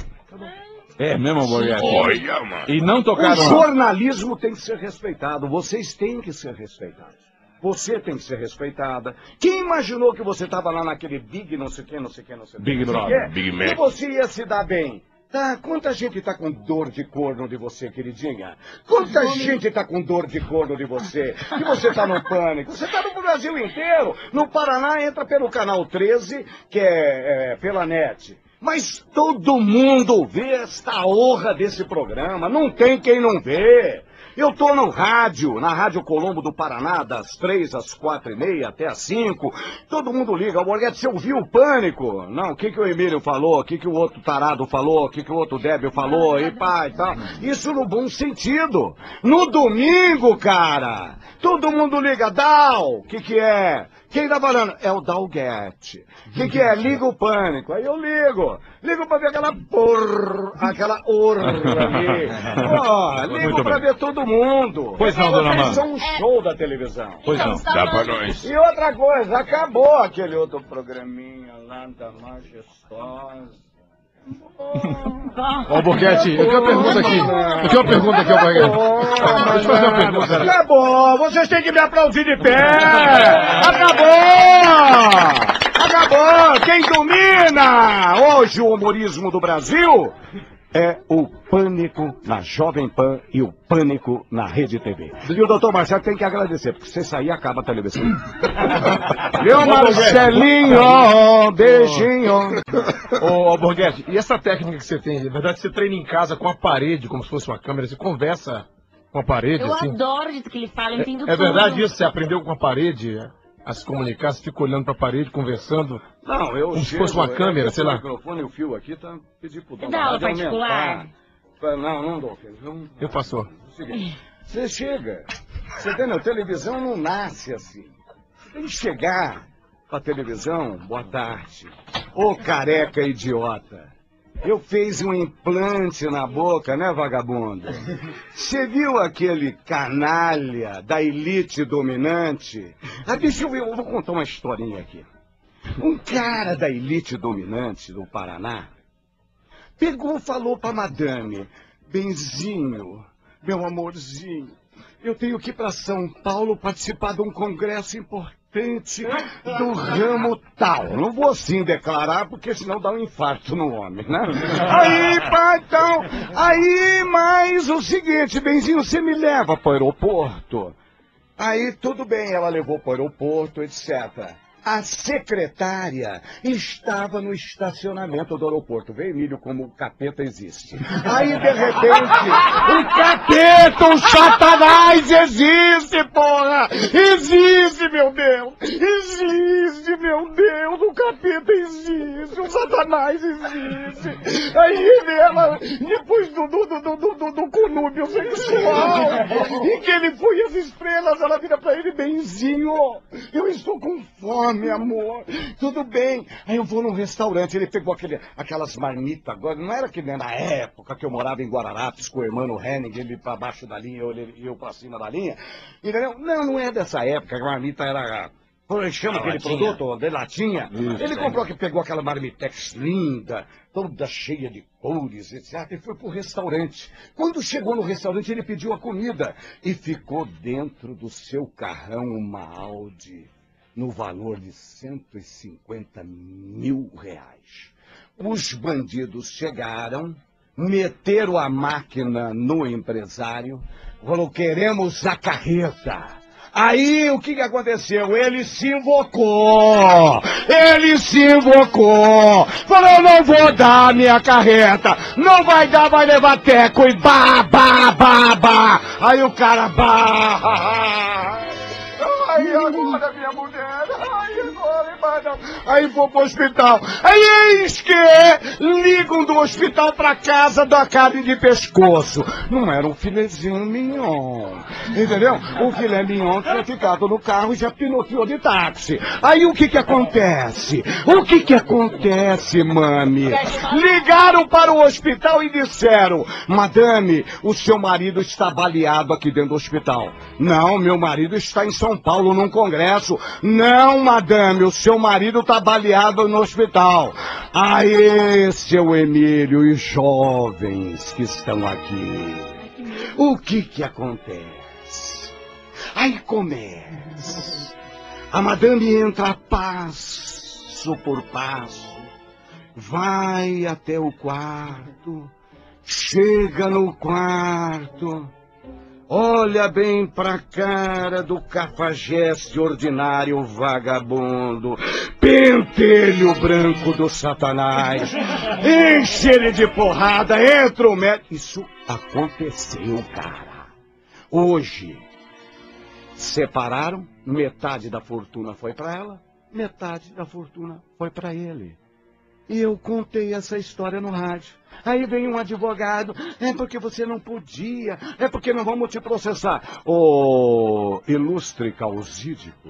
É mesmo, Borghetti? Olha, mano. E não O tocaram... jornalismo tem que ser respeitado. Vocês têm que ser respeitados. Você tem que ser respeitada. Quem imaginou que você estava lá naquele Big não sei o que, não sei o que, não sei o que. Big não o Brother, Big E Mac. você ia se dar bem. Tá, quanta gente tá com dor de corno de você, queridinha? Quanta gente tá com dor de corno de você? Que você tá no pânico? Você tá no Brasil inteiro. No Paraná entra pelo canal 13, que é, é, pela net. Mas todo mundo vê esta honra desse programa. Não tem quem não vê. Eu tô no rádio, na Rádio Colombo do Paraná, das três às quatro e meia até às cinco. Todo mundo liga. Borghetti, você ouviu o pânico? Não, o que, que o Emílio falou? O que, que o outro tarado falou? O que, que o outro débil falou? E pá e tal. Isso no bom sentido. No domingo, cara, todo mundo liga. Dal, o que, que é? Quem tá falando? É o Dalguete. O que, que é? Liga o pânico. Aí eu ligo. Ligo pra ver aquela porra, aquela orra ali. Ó, ligo Muito pra bem. ver todo mundo. Pois não, dona Vocês Mara. são um show da televisão. Pois Então, não, dá pra nós. E outra coisa, acabou aquele outro programinha lá da Majestosa. Ó, Borghetti, eu tenho uma pergunta aqui. Eu tenho uma pergunta aqui, Borghetti. Deixa eu fazer uma pergunta. Acabou! Vocês têm que me aplaudir de pé! Acabou! Acabou! Quem domina hoje o humorismo do Brasil é o pânico na Jovem Pan e o pânico na Rede TV. E o doutor Marcelo tem que agradecer, porque se sair acaba a televisão. Meu Marcelinho, beijinho. Ô, Borghetti, e essa técnica que você tem? Na verdade, você treina em casa com a parede, como se fosse uma câmera, você conversa com a parede, Eu assim? adoro o jeito que ele fala, eu entendo É, é tudo. verdade isso? Você aprendeu com a parede a se comunicar, você fica olhando pra parede, conversando? Não, eu Como se fosse uma eu- câmera, eu- sei lá. O microfone e o fio aqui tá pedindo pro dono Dá da aula rádio particular? aumentar. Não, não dou. filho. Vamos- Eu passou. Seguinte, Você chega, você entendeu? Televisão não nasce assim. Você tem que chegar pra televisão, boa tarde. Ô careca idiota. Eu fiz um implante na boca, né, vagabundo? Você viu aquele canalha da elite dominante? Ah, deixa eu ver, eu vou contar uma historinha aqui. Um cara da elite dominante do Paraná pegou e falou pra madame, Benzinho, meu amorzinho, eu tenho que ir pra São Paulo participar de um congresso importante do ramo tal. Não vou assim declarar, porque senão dá um infarto no homem, né? Aí, pá, então, aí, mas o seguinte, Benzinho, você me leva pro aeroporto? Aí, tudo bem, ela levou para o aeroporto, etc. A secretária estava no estacionamento do aeroporto. Vê, Emílio, como o capeta existe. Aí, de repente, o capeta, o satanás existe, porra! Existe, meu Deus! Existe, meu Deus! O capeta existe, o satanás existe! Aí, ela, depois do, do, do, do, do, do, conúbio sexual, em que ele foi às estrelas, ela vira pra ele, benzinho, eu estou com fome, amor, tudo bem. Aí eu vou num restaurante, ele pegou aquele, aquelas marmitas, agora, não era que nem na época que eu morava em Guararapes com o irmão Henning, ele pra baixo da linha, eu, ele- eu pra cima da linha, entendeu? Não, não é dessa época, a marmita era... Ele chama aquele produto? De latinha. ele comprou que pegou aquela marmitex linda, toda cheia de cores, etc. E foi pro restaurante. Quando chegou no restaurante, ele pediu a comida. E ficou dentro do seu carrão uma Audi no valor de 150 mil reais. Os bandidos chegaram, meteram a máquina no empresário, falou, queremos a carreta. Aí o que, que aconteceu? Ele se invocou! Ele se invocou! Falou, não vou dar minha carreta! Não vai dar, vai levar teco e bah, bah! Aí o cara bah! Ai, agora Aí vou pro hospital. Aí eis que ligam do hospital pra casa da carne de pescoço. Não era um filezinho mignon. Entendeu? O filé mignon tinha ficado no carro e já pinoteou de táxi. Aí o que que acontece? O que que acontece, mami? Ligaram para o hospital e disseram: Madame, o seu marido está baleado aqui dentro do hospital. Não, meu marido está em São Paulo num congresso. Não, madame, o seu marido está baleado no hospital. Aí, seu Emílio e jovens que estão aqui. O que que acontece? Aí começa. A madame entra passo por passo, vai até o quarto, chega no quarto, Olha bem pra cara do cafajeste ordinário vagabundo. Pentelho branco do satanás. Enche ele de porrada, entra o médico. Isso aconteceu, cara. Hoje, separaram, metade da fortuna foi pra ela, metade da fortuna foi pra ele. E eu contei essa história no rádio. Aí vem um advogado, é porque você não podia, é porque não vamos te processar. Ô, ilustre causídico,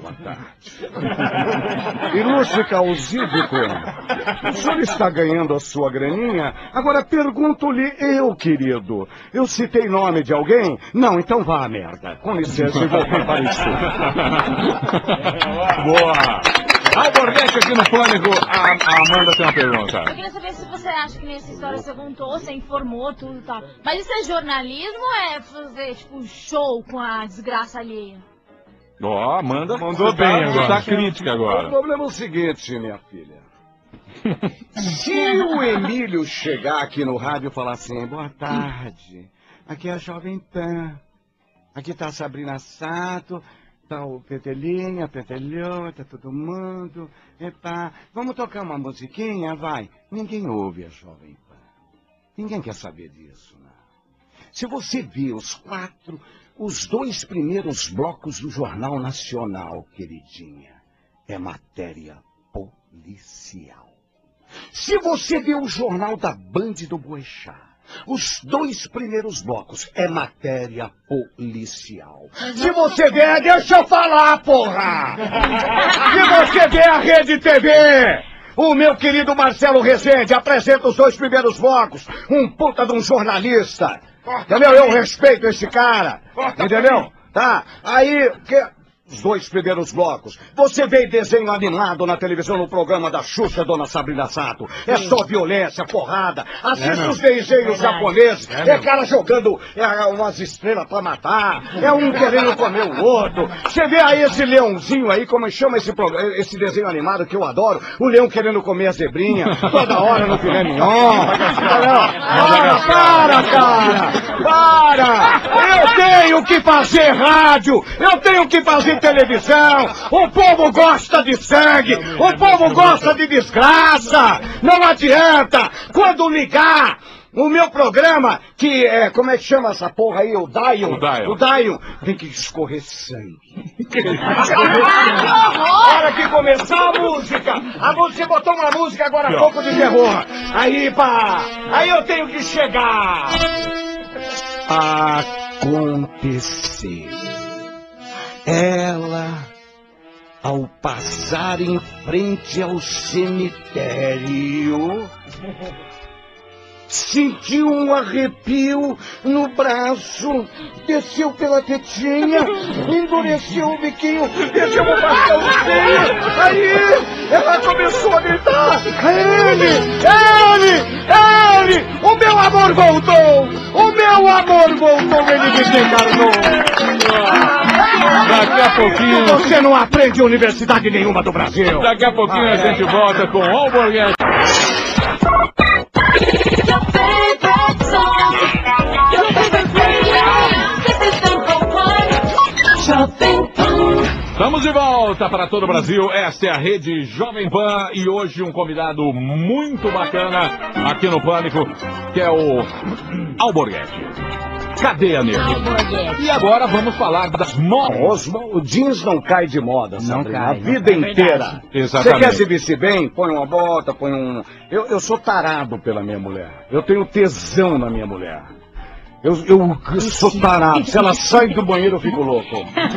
boa tarde. ilustre causídico, o senhor está ganhando a sua graninha? Agora pergunto-lhe eu, querido, eu citei nome de alguém? Não, então vá à merda. Com licença, e voltei para isso. Boa! Alborguete aqui no Pânico. A, a Amanda tem uma pergunta. Eu queria saber se você acha que nessa história você contou, você informou tudo e tal. Mas isso é jornalismo ou é fazer, tipo, show com a desgraça alheia? Ó, Amanda Mandou tá- bem agora. Tá crítica O agora. problema é o seguinte, minha filha. Se o Emílio chegar aqui no rádio e falar assim, boa tarde, aqui é a Jovem Pan, aqui tá a Sabrina Sato, tá o Petelinha, Petelhão, tá todo mundo, epa, vamos tocar uma musiquinha, vai. Ninguém ouve a Jovem Pan. Ninguém quer saber disso, né? Se você vê os quatro, os dois primeiros blocos do Jornal Nacional, queridinha, é matéria policial. Se você vê o jornal da Band do Boechat, os dois primeiros blocos é matéria policial. Se você vê, deixa eu falar, porra! Se você vê a Rede TV, o meu querido Marcelo Rezende apresenta os dois primeiros blocos, um puta de um jornalista. Entendeu? Eu respeito esse cara. Entendeu? Tá? Aí, que... Os dois primeiros blocos. Você vê desenho animado na televisão no programa da Xuxa, Dona Sabrina Sato. É só violência, porrada. Assiste os desenhos japoneses. É, cara jogando é, umas estrelas pra matar. É um querendo comer o outro. Você vê aí esse leãozinho aí, como chama esse, esse desenho animado que eu adoro? O leão querendo comer a zebrinha. Toda hora no filé mignon. Para, para, cara! Para! Eu tenho que fazer rádio! Eu tenho que fazer televisão! O povo gosta de sangue! O povo gosta de desgraça! Não adianta! Quando ligar! O meu programa, que é, como é que chama essa porra aí? O Dion. O Dion. O Dion. Tem que escorrer sangue. Hora que começar a música. A música botou uma música agora há pouco de terror. Aí, pá. Aí eu tenho que chegar. Aconteceu. Ela, ao passar em frente ao cemitério, sentiu um arrepio no braço, desceu pela tetinha, endureceu o biquinho, desceu o pastelzinho. Aí ela começou a gritar: Ele, ele, ele, o meu amor voltou, o meu amor voltou, ele desencarnou. Daqui a pouquinho. Você não aprende universidade nenhuma do Brasil. Daqui a pouquinho a gente volta com Alborguete. Your Estamos de volta para todo o Brasil. Esta é a rede Jovem Pan e hoje um convidado muito bacana aqui no Pânico, que é o Alborguete. Cadeia nele. E agora vamos falar das modas. Os, o jeans não cai de moda, Sabrina. cai, a não vida cai. inteira. Exatamente. Você quer se vestir bem? Põe uma bota, põe um. Eu, eu sou tarado pela minha mulher. Eu tenho tesão na minha mulher. Eu, eu sou tarado. Se ela sai do banheiro, eu fico louco.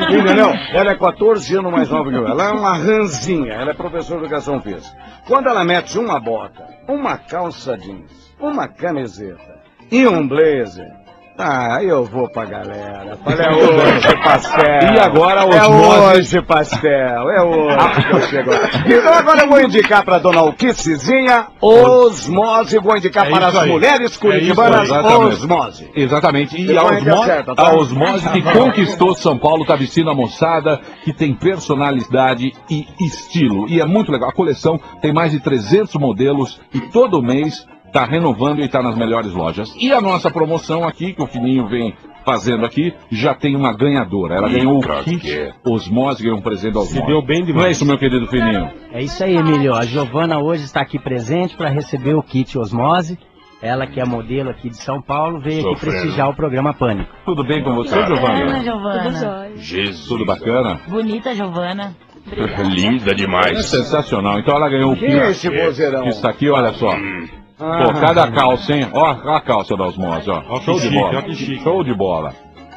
Entendeu? Ela é 14 anos mais nova que eu. Ela é uma ranzinha. Ela é professora de educação física. Quando ela mete uma bota, uma calça jeans, uma camiseta e um blazer. Ah, eu vou pra galera. Fala, é hoje, pastel. E agora a É osmose- hoje, pastel. É hoje que eu chego. Então agora eu vou indicar pra dona Alquicezinha Osmose. Vou indicar É para as aí. mulheres É curitibanas aí, exatamente. Osmose. Exatamente. E a gente Osmose, acerta, tá? a Osmose que conquistou São Paulo, está vestindo a moçada, que tem personalidade e estilo. E é muito legal. A coleção tem mais de 300 modelos e todo mês está renovando e está nas melhores lojas. E a nossa promoção aqui, que o Fininho vem fazendo aqui, já tem uma ganhadora. Ela Ih, ganhou o que kit é. Osmose, ganhou um presente Osmose. Se deu bem Não demais. é isso, meu querido Fininho? É isso aí, Emílio. A Giovana hoje está aqui presente para receber o kit Osmose. Ela que é modelo aqui de São Paulo, veio aqui Sofrendo. prestigiar o programa Pânico. Tudo bem com você, Bacana, Giovana? Tudo jóia. Jesus. Tudo bacana? Bonita, Giovana. Linda É demais. sensacional. Então ela ganhou o é kit. esse vozeirão? que está aqui, olha só. Hum. Pô, cada calça, hein? Ó a calça da Osmose, ó. Ó, que Show de chique, bola. ó, que chique. Show de bola.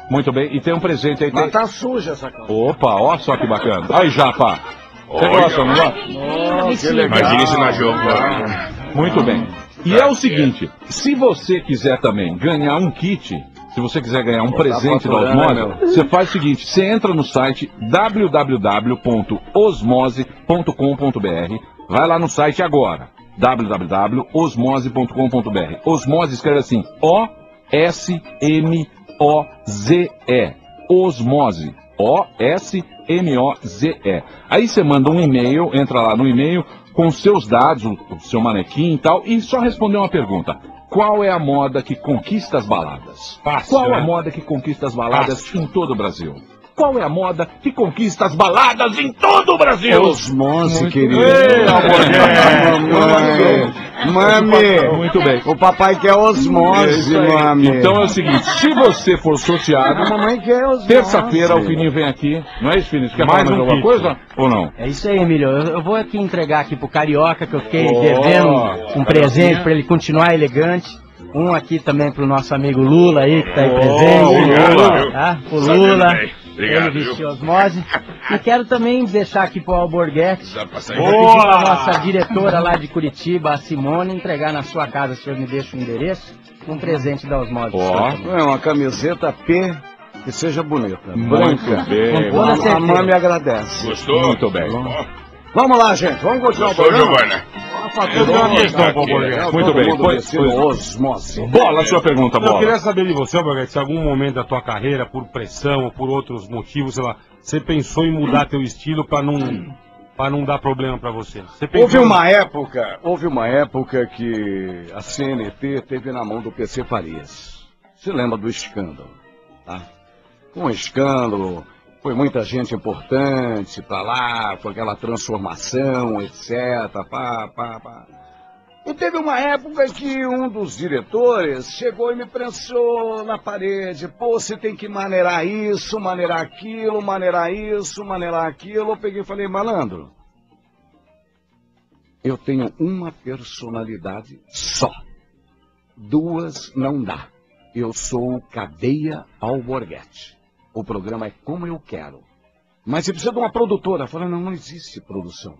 Muito bem. E tem um presente aí. Mas Tem... tá suja essa calça. Opa, ó só que bacana. Aí, Japa. Você Olha. gosta, não gosta? que legal. Imagina isso na Giovana. Muito bem. E é o seguinte, se você quiser também ganhar um kit, se você quiser ganhar um presente da Osmose, né, você faz o seguinte, você entra no site www.osmose.com.br, vai lá no site agora, www.osmose.com.br. Osmose escreve assim, O-S-M-O-Z-E, Osmose, O-S-M-O-Z-E. Aí você manda um e-mail, entra lá no e-mail, com seus dados, o, seu manequim e tal, e só responder uma pergunta. Qual é a moda que conquista as baladas? Fácil, Qual a né? moda que conquista as baladas em todo o Brasil? Qual é a moda que conquista as baladas em todo o Brasil? Osmose, querido. Ei, Mami, mami. Muito bem. O papai quer É osmose, aí. mami. Então é o seguinte, se você for A sorteado, mamãe quer osmose. terça-feira o Fininho vem aqui, não é isso, Fininho? Você quer Mais mais um alguma coisa ou não? É isso aí, Emílio. Eu, eu vou aqui entregar aqui pro Carioca, que eu fiquei Oh, devendo um, presente para ele continuar elegante. Um aqui também pro nosso amigo Lula aí, que tá aí Oh, presente. o Lula. Tá? O Lula. Obrigado, ele vestiu osmose. E quero também deixar aqui pro Alborguete. Dá pra sair Vou daqui. pedir pra nossa diretora lá de Curitiba, a Simone, entregar na sua casa, se o senhor me deixa o endereço, um presente da Osmose. Ó. É uma camiseta P que seja bonita. Muito Branca. bem. Com toda A, a certeza. mami agradece. Gostou? Muito bem. Vamos lá, gente. Vamos continuar o Gostou, programa. Giovana? Eu Alborguete. Muito bem, pois-. Bola, sua pergunta, Eu bola. queria saber de você, Alberto, se em algum momento da tua carreira, por pressão ou por outros motivos, sei lá, você pensou em mudar teu estilo pra não, pra não dar problema pra você. Você pensou Houve uma época, houve uma época que a CNT teve na mão do PC Farias. Se lembra do escândalo, tá? Um escândalo, foi muita gente importante pra lá, foi aquela transformação, etc, pá, pá, pá. E teve uma época que um dos diretores chegou e me prensou na parede. Pô, você tem que maneirar isso, maneirar aquilo, maneirar isso, maneirar aquilo. Eu peguei e falei, malandro, eu tenho uma personalidade só. Duas não dá. Eu sou cadeia alborguete. O programa é como eu quero. Mas você precisa de uma produtora. Falei, não, não existe produção.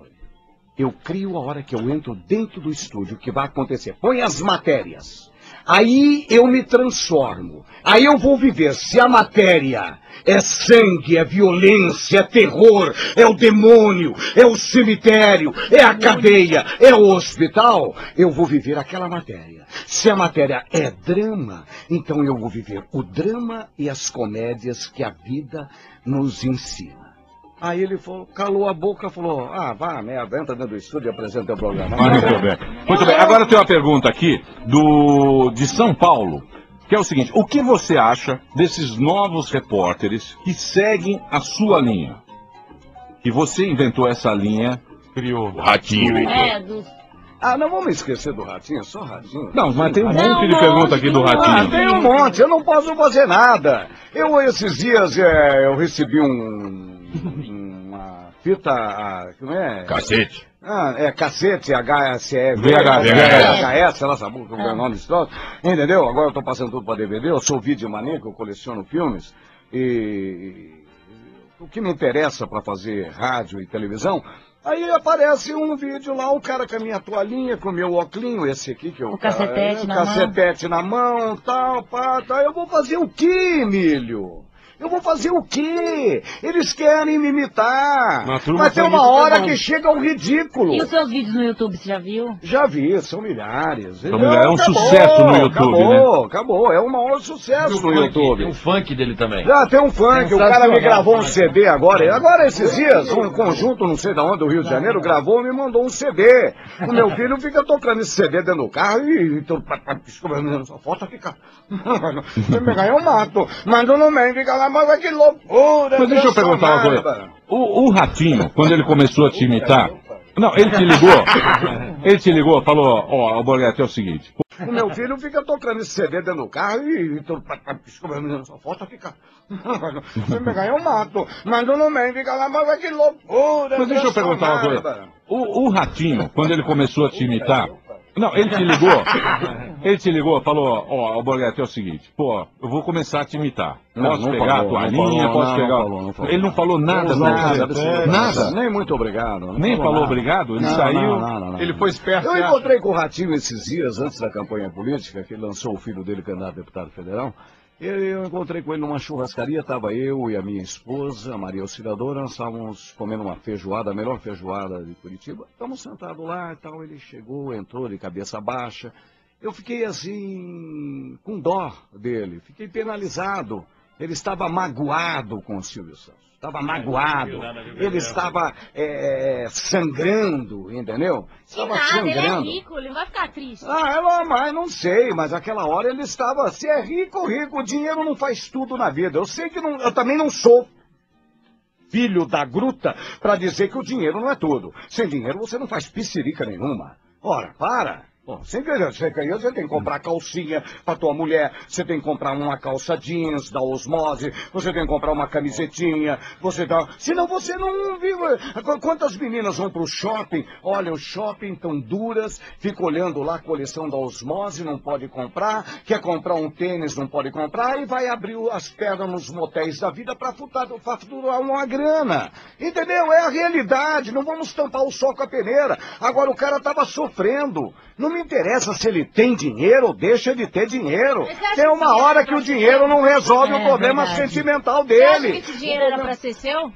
Eu crio a hora que eu entro dentro do estúdio, o que vai acontecer. Põe as matérias. Aí eu me transformo. Aí eu vou viver. Se a matéria é sangue, é violência, é terror, é o demônio, é o cemitério, é a cadeia, é o hospital, eu vou viver aquela matéria. Se a matéria é drama, então eu vou viver o drama e as comédias que a vida nos ensina. Aí ele falou, calou a boca e falou, ah, vá, merda, entra dentro do estúdio e apresenta o programa. Muito bem. Muito bem. Agora tem uma pergunta aqui do de São Paulo, que é o seguinte: o que você acha desses novos repórteres que seguem a sua linha? Que você inventou essa linha, criou. O ratinho. É, do... Ah, não vamos esquecer do Ratinho, só Ratinho. Não, mas tem um Não, monte de não, pergunta aqui do Ah, Ratinho. tem um monte, eu não posso fazer nada. Eu, esses dias, é, eu recebi um, uma fita, ah, como é? Cacete. Ah, é cacete, HSE, VHS. Ela sabe é o nome desse troço. Entendeu? Agora eu tô passando tudo para DVD, eu sou videomaníaco, eu coleciono filmes. E o que me interessa para fazer rádio e televisão, aí aparece um vídeo lá, o cara com a minha toalhinha, com o meu óculos, esse aqui que eu... O cacetete é, na mão. cacetete na mão, tal, pá, tal. Eu vou fazer o quê, Emílio? Eu vou fazer o quê? Eles querem me imitar. Mas tem uma hora que chega ao ridículo. E os seus vídeos no YouTube, você já viu? Já vi, são milhares. São milhares. É um sucesso no YouTube, acabou, Acabou, é o maior sucesso no YouTube. Tem o funk dele também. Já tem um funk, o cara me gravou um CD agora. Agora, esses dias, um conjunto, não sei de onde, do Rio de Janeiro, gravou e me mandou um CD. O meu filho fica tocando esse CD dentro do carro e. Então, só falta ficar. Se me ganhar, eu mato. Mas não me fica lá, mas que loucura. Mas deixa eu perguntar uma coisa. O, o Ratinho, quando ele começou a te imitar. Não, ele te ligou. Ele te ligou, falou: Ó, o Borghetti é o seguinte. O meu filho fica tocando esse CD dentro do carro e. Então, só falta ficar. Se me ganhar, eu mato. Mas não me fica lá, mas que loucura. Mas deixa eu perguntar uma coisa. O, o Ratinho, quando ele começou a te imitar. Não, ele te ligou. Ele te ligou, falou: Ó, o Borghetti é o seguinte. Pô, eu vou começar a te imitar. Não, Posso não pegar falou, a tua linha? posso pegar. não falou, não falou. Ele não falou nada, Nada, nada. Nem muito obrigado. não Nem falou nada. obrigado? Ele Não, saiu. não, não, não, não. Ele foi esperto. Eu encontrei com o Ratinho esses dias, antes da campanha política, que ele lançou o filho dele candidato a deputado federal. Eu encontrei com ele numa churrascaria, estava eu e a minha esposa, Maria Auxiliadora, nós estávamos comendo uma feijoada, a melhor feijoada de Curitiba. Estamos sentados lá e tal, ele chegou, entrou de cabeça baixa. Eu fiquei assim, com dó dele, fiquei penalizado. Ele estava magoado com o Silvio Santos. Estava magoado. Ele estava é, sangrando, entendeu? Que Estava nada, ele é sangrando. rico, ele não vai ficar triste. Ah, ela, mas não sei, mas aquela hora ele estava. Se é rico, rico, o dinheiro não faz tudo na vida. Eu sei que não, eu também não sou filho da gruta para dizer que o dinheiro não é tudo. Sem dinheiro você não faz piscirica nenhuma. Ora, para. Sem querer, você tem que comprar calcinha pra tua mulher, você tem que comprar uma calça jeans da Osmose, você tem que comprar uma camisetinha, você dá... Senão você não vive... Qu- Quantas meninas vão pro shopping, olha, o shopping tão duras, fica olhando lá a coleção da Osmose, não pode comprar, quer comprar um tênis, não pode comprar, e vai abrir as pernas nos motéis da vida pra faturar uma grana. Entendeu? É a realidade, não vamos tampar o sol com a peneira. Agora o cara tava sofrendo. Não me interessa se ele tem dinheiro ou deixa de ter dinheiro. Você Tem que uma esse hora que o dinheiro não resolve É o problema verdade. sentimental Você acha que dele. esse dinheiro era pra ser seu?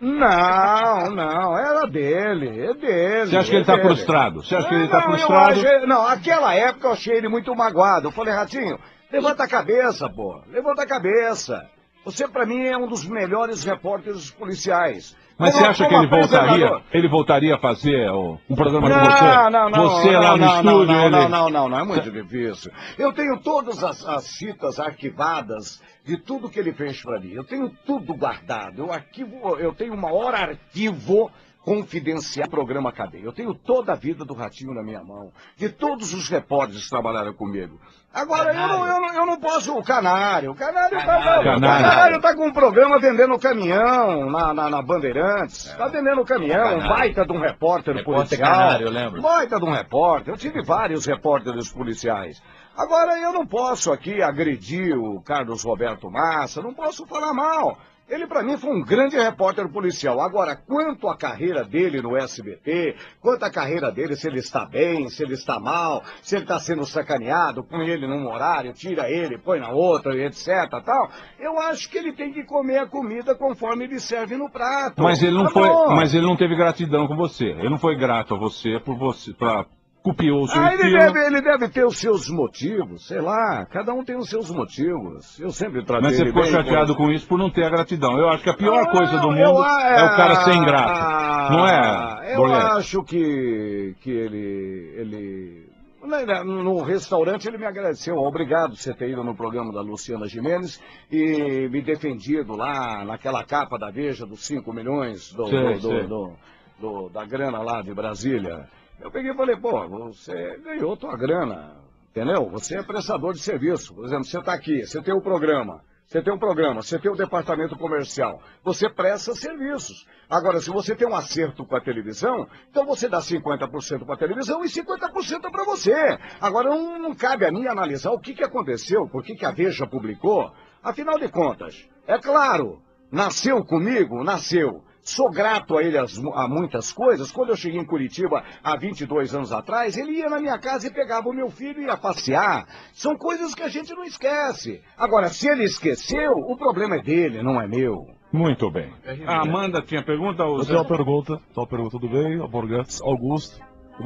Não, não, era dele, é dele. Você acha que é ele tá dele. frustrado? Você acha que ele não, tá eu frustrado? achei- não, aquela época eu achei ele muito magoado. Eu falei, Ratinho, levanta a cabeça, pô. Levanta a cabeça. Você, pra mim, é um dos melhores repórteres policiais. Mas Como- você acha que ele voltaria? Ele voltaria a fazer um programa com Não, você? não, não. Você não, lá no não, estúdio, não, ele... não, não, não, não, é muito difícil. Eu tenho todas as, as fitas arquivadas de tudo que ele fez pra mim. Eu tenho tudo guardado. Eu arquivo, eu tenho o maior arquivo confidencial do programa Cadeia. Eu tenho toda a vida do Ratinho na minha mão, de todos os repórteres que trabalharam comigo. Agora, eu não, eu, não, eu não posso. O Canário. O Canário, tá, Canário. Canário tá com um programa vendendo caminhão na, na, na Bandeirantes. Tá vendendo caminhão, um baita de um repórter, Repórter policial. Canário, eu lembro. Baita de um repórter. Eu tive vários repórteres policiais. Agora, eu não posso aqui agredir o Carlos Roberto Massa, não posso falar mal. Ele, para mim, foi um grande repórter policial. Agora, quanto à carreira dele no SBT, quanto à carreira dele, se ele está bem, se ele está mal, se ele está sendo sacaneado, põe ele num horário, tira ele, põe na outra, e etc, tal, eu acho que ele tem que comer a comida conforme ele serve no prato. Mas ele não Tá foi, bom. mas ele não teve gratidão com você. Ele não foi grato a você por você, pra, copiou o seu Ah, ele deve, ele deve ter os seus motivos, sei lá, cada um tem os seus motivos. Eu sempre tratei Mas você ficou chateado pô. com isso por não ter a gratidão. Eu acho que a pior Não, coisa do mundo é o cara ser ah, ingrato. Não é, Eu Borghetti? acho que, que ele, ele... né, No restaurante ele me agradeceu. Obrigado por você ter ido no programa da Luciana Jimenez e me defendido lá naquela capa da Veja dos 5 milhões do, Sei, do- sei. do- do- da grana lá de Brasília. Eu peguei e falei, pô, você ganhou tua grana, entendeu? Você é prestador de serviço. Por exemplo, você está aqui, você tem o programa. Você tem um programa, você tem o departamento comercial, você presta serviços. Agora, se você tem um acerto com a televisão, então você dá 50% para a televisão e 50% para você. Agora, não, não cabe a mim analisar o que, que aconteceu, por que, que a Veja publicou. Afinal de contas, é claro, nasceu comigo, nasceu. Sou grato a ele as- a muitas coisas. Quando eu cheguei em Curitiba há 22 anos atrás, ele ia na minha casa e pegava o meu filho e ia passear. São coisas que a gente não esquece. Agora, se ele esqueceu, o problema é dele, não é meu. Muito bem. A Amanda tinha pergunta? Ou Eu tenho uma pergunta. Só uma pergunta, tudo bem? Borghetti, Augusto.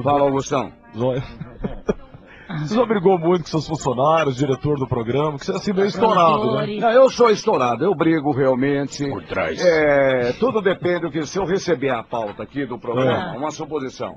Fala? Augustão. Joia. Você já brigou muito com seus funcionários, diretor do programa, que você é assim meio estourado, né? Não, eu sou estourado, eu brigo realmente. Por trás. É, tudo depende do que se eu receber a pauta aqui do programa, É. uma suposição.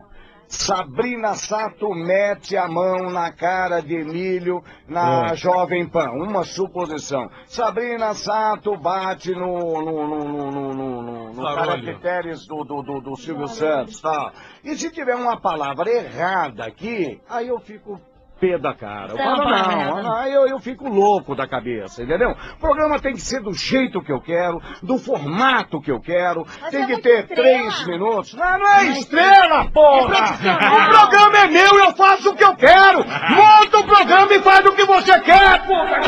Sabrina Sato mete a mão na cara de Emílio na É. Jovem Pan. Uma suposição. Sabrina Sato bate no, no, no, no, no, no, no, caracteres do, do, do, do Silvio Santos, tá? E se tiver uma palavra errada aqui, aí eu fico pé da cara. Eu é falo, não, não, aí eu, eu fico louco da cabeça, entendeu? O programa tem que ser do jeito que eu quero, do formato que eu quero, tem é que ter estrela. três minutos. Não, não é estrela, porra! O programa é meu, eu faço o que eu quero! Monta o programa e faz o que você quer, porra!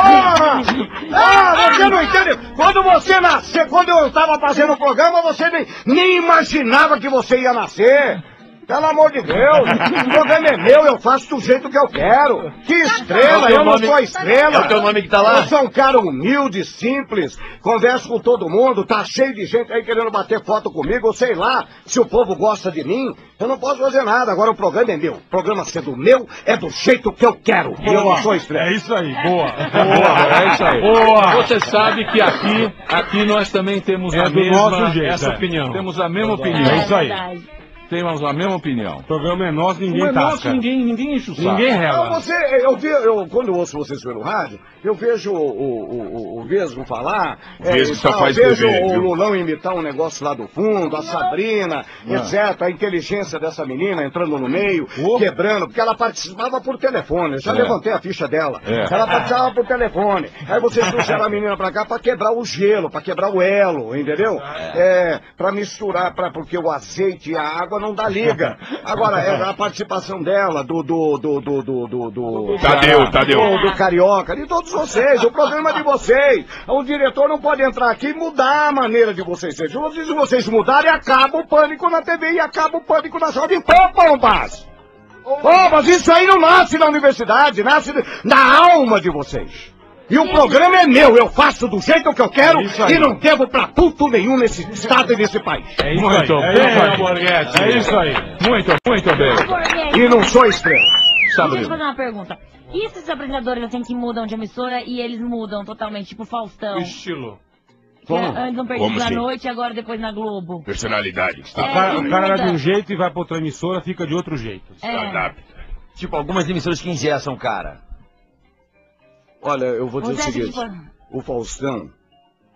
Porra! Ah, você não entende? Quando você nasceu, quando eu estava fazendo o programa, você nem, nem imaginava que você ia nascer. Pelo amor de Deus, o programa é meu, eu faço do jeito que eu quero. Que estrela, É eu não nome- sou a estrela. é o teu nome que tá lá? Eu sou um cara humilde, simples, converso com todo mundo, tá cheio de gente aí querendo bater foto comigo, eu sei lá se o povo gosta de mim. Eu não posso fazer nada, agora o programa é meu. O programa sendo meu é do jeito que eu quero. E eu não sou estrela. É isso aí, boa. Boa, é isso aí. Boa. Você sabe que aqui, aqui nós também temos É a mesma nosso jeito, essa é. opinião. Temos a mesma É opinião. isso aí. Temos a mesma opinião. O programa é nosso, ninguém Não é nosso, tasca. ninguém, ninguém enche o saco. Ninguém Não, rela. você, eu, vi- eu, quando eu ouço vocês pelo rádio, eu vejo o, o, o, o Vesgo falar, é, Vesgo só faz vejo dever, o viu? Lulão imitar um negócio lá do fundo, a Sabrina, etc. A inteligência dessa menina entrando no meio, quebrando, porque ela participava por telefone. Eu já É. levantei a ficha dela. É. Ela participava por telefone. Aí vocês trouxeram a menina pra cá pra quebrar o gelo, pra quebrar o elo, entendeu? É, pra misturar, pra, porque o azeite e a água não dá liga. Agora, é a participação dela, do. do, do, do, do, do, do Tadeu, Tadeu. do, do Carioca, de todos vocês, o programa é de vocês. O diretor não pode entrar aqui e mudar a maneira de vocês serem. Se vocês mudarem, acaba o pânico na TV e acaba o pânico na Jovem Pan, Pombas! Ô, mas isso aí não nasce na universidade, nasce na alma de vocês. E o programa é meu, eu faço do jeito que eu quero É e não devo pra puto nenhum nesse estado e nesse país. É isso Muito aí. bem, É isso aí, Borghetti. É isso aí. Muito, muito bem. E não sou estrela. Deixa eu fazer uma pergunta. E esses apresentadores assim que mudam de emissora e eles mudam totalmente, tipo Faustão? Estilo. Que era antes no Perdidos Como da assim? Noite e agora depois na Globo. Personalidade. O cara, o cara era de um jeito e vai pra outra emissora, fica de outro jeito. É. Tipo, algumas emissoras que engessam, cara. Olha, eu vou dizer o seguinte, o Faustão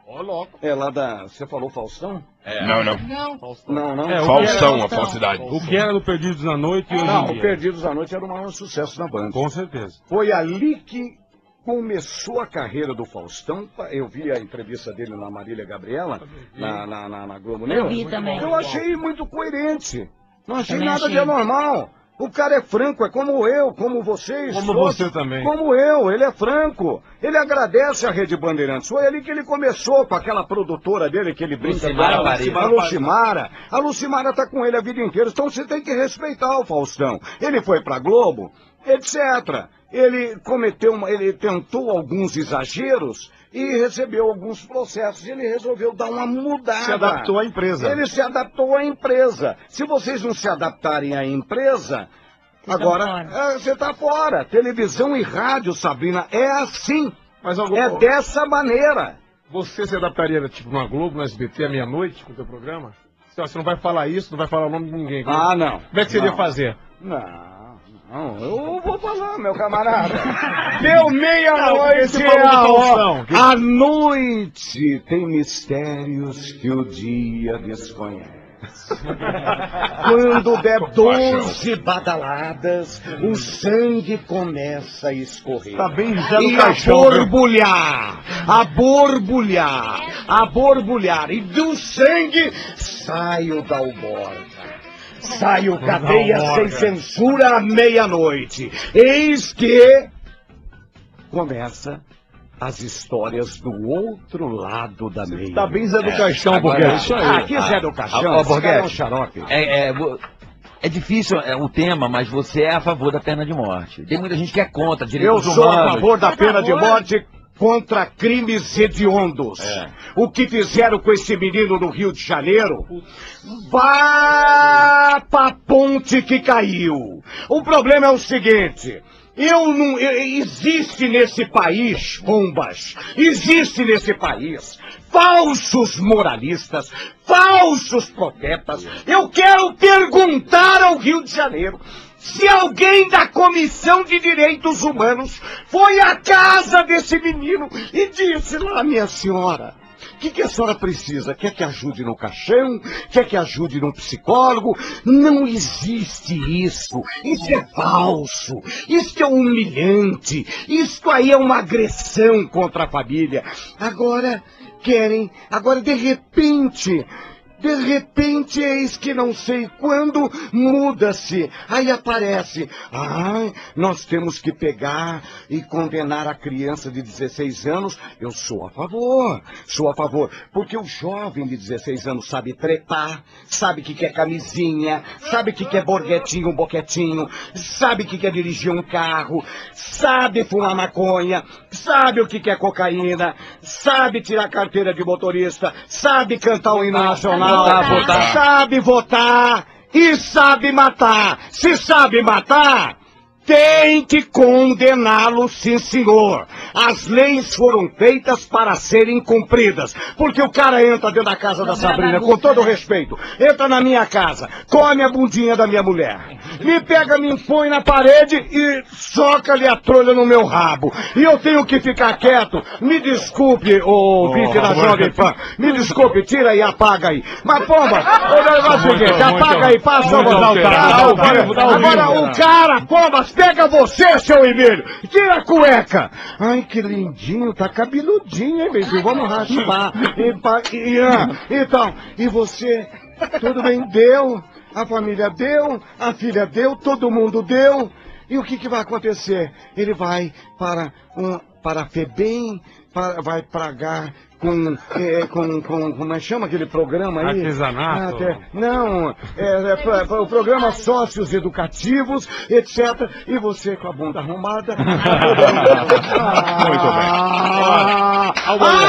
Ó, louco. é lá da... Você falou Faustão? Não, não. Não. Não, não. É, Faustão, a falsidade. O que era do Perdidos na Noite e hoje Não, em o. Perdidos à Noite era o maior sucesso da banda. Com certeza. Foi ali que começou a carreira do Faustão. Eu vi a entrevista dele na Marília Gabriela, na, na, na, na Globo Eu News. vi também. Eu achei muito coerente. Não achei Também nada de achei. anormal. O cara é franco, é como eu, como vocês. Como todos. você também. Como eu, ele é franco. Ele agradece a Rede Bandeirantes. Foi ali que ele começou com aquela produtora dele que ele brinca Lucimara com ela, Paredes. a Lucimara. A Lucimara tá com ele a vida inteira. Então você tem que respeitar o Faustão. Ele foi pra Globo, etc. Ele cometeu, uma, ele tentou alguns exageros e recebeu alguns processos. Ele resolveu dar uma mudada. Se adaptou à empresa. Ele se adaptou à empresa. Se vocês não se adaptarem à empresa, agora fora. é, você está fora. Televisão e rádio, Sabrina, é assim. Mas algum, É dessa maneira. você se adaptaria, tipo, na Globo, no SBT, à meia-noite, com o teu programa? Você, não vai falar isso, não vai falar o nome de ninguém. Como, Ah, não. como é que você iria Não. fazer? Não, não, eu vou falar, meu camarada. Deu meia-noite é a hora. A noite tem mistérios que o dia desconhece. Quando der doze badaladas, o sangue começa a escorrer. Tá bem e a caixão, viu? borbulhar, a borbulhar, a borbulhar. E do sangue sai o Dalborga. Sai o cadeia sem censura à meia-noite. Eis que começa as histórias do outro lado da meia. tá bem Zé do Caixão, agora- Borghetti. Isso aí. Ah, que Zé do Caixão? Ah, Esse cara é um Borghetti, xarope. É, é, é difícil é, o tema, mas você é a favor da pena de morte. Tem muita gente que é contra, Eu direitos sou humanos. a favor da pena de morte contra crimes hediondos. O que fizeram com esse menino no Rio de Janeiro? Vá pra ponte que caiu. O problema é o seguinte. Eu não. Existe nesse país, bombas, existe nesse país falsos moralistas, falsos profetas. Eu quero perguntar ao Rio de Janeiro se alguém da Comissão de Direitos Humanos foi à casa desse menino e disse lá, minha senhora. O que, que a senhora precisa? Quer que ajude no caixão? Quer que ajude no psicólogo? Não existe isso. Isso é falso. Isso é humilhante. Isso aí é uma agressão contra a família. Agora querem, agora de repente, de repente, eis que não sei quando muda-se. Aí aparece. Ah, nós temos que pegar e condenar a criança de 16 anos. Eu sou a favor. Sou a favor. Porque o jovem de 16 anos sabe trepar, sabe que quer camisinha, sabe que quer borguetinho, boquetinho, sabe que quer dirigir um carro, sabe fumar maconha, sabe o que quer cocaína, sabe tirar carteira de motorista, sabe cantar o hino nacional, Votar, votar. sabe votar e sabe matar. Se sabe matar, tem que condená-lo, sim, senhor. As leis foram feitas para serem cumpridas. Porque o cara entra dentro da casa da Sabrina, com todo respeito, entra na minha casa, come a bundinha da minha mulher, me pega, me impõe na parede e soca-lhe a trolha no meu rabo. E eu tenho que ficar quieto. Me desculpe, ô ouvinte da Jovem Pan. Me desculpe, tira e apaga aí. Mas, pomba, o negócio é o seguinte, apaga aí, passa o botar o cara. Dá o vivo, dá o Agora, o cara, pombas, pega você, seu Emílio. Tira a cueca. Ai, que lindinho, tá cabeludinho, hein, bebê? Vamos raspar. E, pa- e, ah, então, e você? Tudo bem? Deu? A família deu? A filha deu? Todo mundo deu? E o que, que vai acontecer? Ele vai para um, para a FEBEM, para, vai pagar com, eh, com, com, como é que chama aquele programa aí? Artesanato. Ah, até- não, é, é pra- pra- o programa Sócios Educativos, etc. E você com a bunda arrumada. Muito bem. Ah, ah, país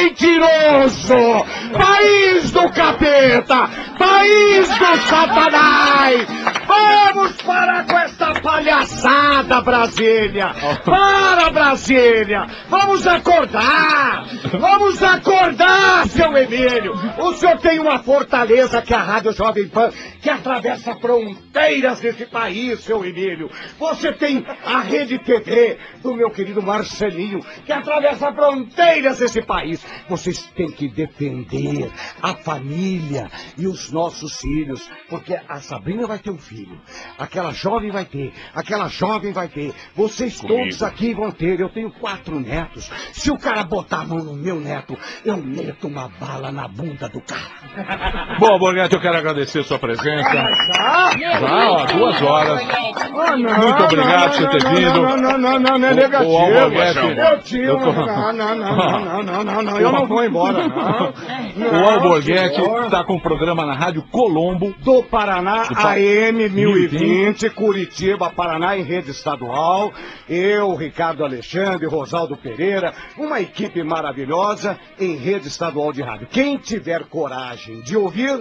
mentiroso! País do capeta! País do satanás! Vamos parar com essa palhaçada, Brasília! Para, Brasília! Vamos acordar! Vamos acordar, seu Emílio! O senhor tem uma fortaleza que é a Rádio Jovem Pan, que atravessa fronteiras desse país, seu Emílio! Você tem a Rede TV do meu querido Marcelinho, que atravessa fronteiras desse país! Vocês têm que defender a família e os nossos filhos, porque a Sabrina vai ter um filho, aquela jovem vai ter, aquela jovem vai ter, vocês todos aqui vão ter. Eu tenho quatro netos. Se o cara botar a mão no meu neto, eu meto uma bala na bunda do cara. Bom, Borghetti, eu quero agradecer a sua presença. Já? Já, ó, duas horas. Ah, não, Muito obrigado por não, você ter não, vindo. Não, não, não, não, não é O- o negativo. Alborguete- Eu tiro. eu tô- Não, não, não, não, não, não, não, não, eu não vou embora, não. O Alborguete está com um programa na Rádio Colombo. Do Paraná, Do Pa- AM 1020, Curitiba, Paraná, em rede estadual. Eu, Ricardo Alexandre, Rosaldo Pereira, uma equipe maravilhosa em rede estadual de rádio. Quem tiver coragem de ouvir,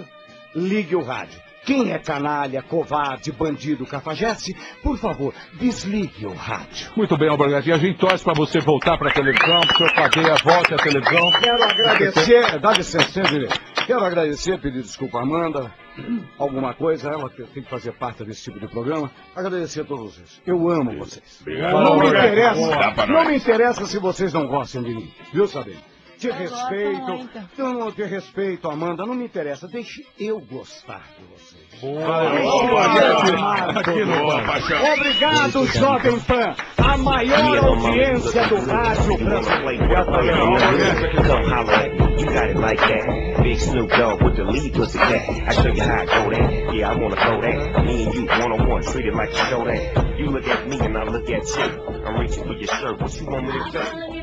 ligue o rádio. Quem é canalha, covarde, bandido, cafajeste, por favor, desligue o rádio. Muito bem, Alborguete. E a gente torce para você voltar para a televisão, para o senhor Cadeia volte à televisão. Quero agradecer, dá licença. Quero agradecer, pedir desculpa a Amanda, alguma coisa, ela tem que fazer parte desse tipo de programa. Agradecer a todos vocês. Eu amo vocês. Obrigado. Não me interessa, não me interessa se vocês não gostam de mim, viu, Sabine? Te respeito, eu não te respeito, Amanda, não me interessa, deixe eu gostar de vocês. Boa, Boa. Obrigado, Jovem Pan. A maior audiência do rádio brasileiro. You got it like that. Big Snoop Dogg with the lead pussy cat. I show you how I go that. Yeah, I wanna throw that. Me and you one on one, treat it like a show that. You look at me and I look at you. I'm reaching for your shirt. What you want me to do?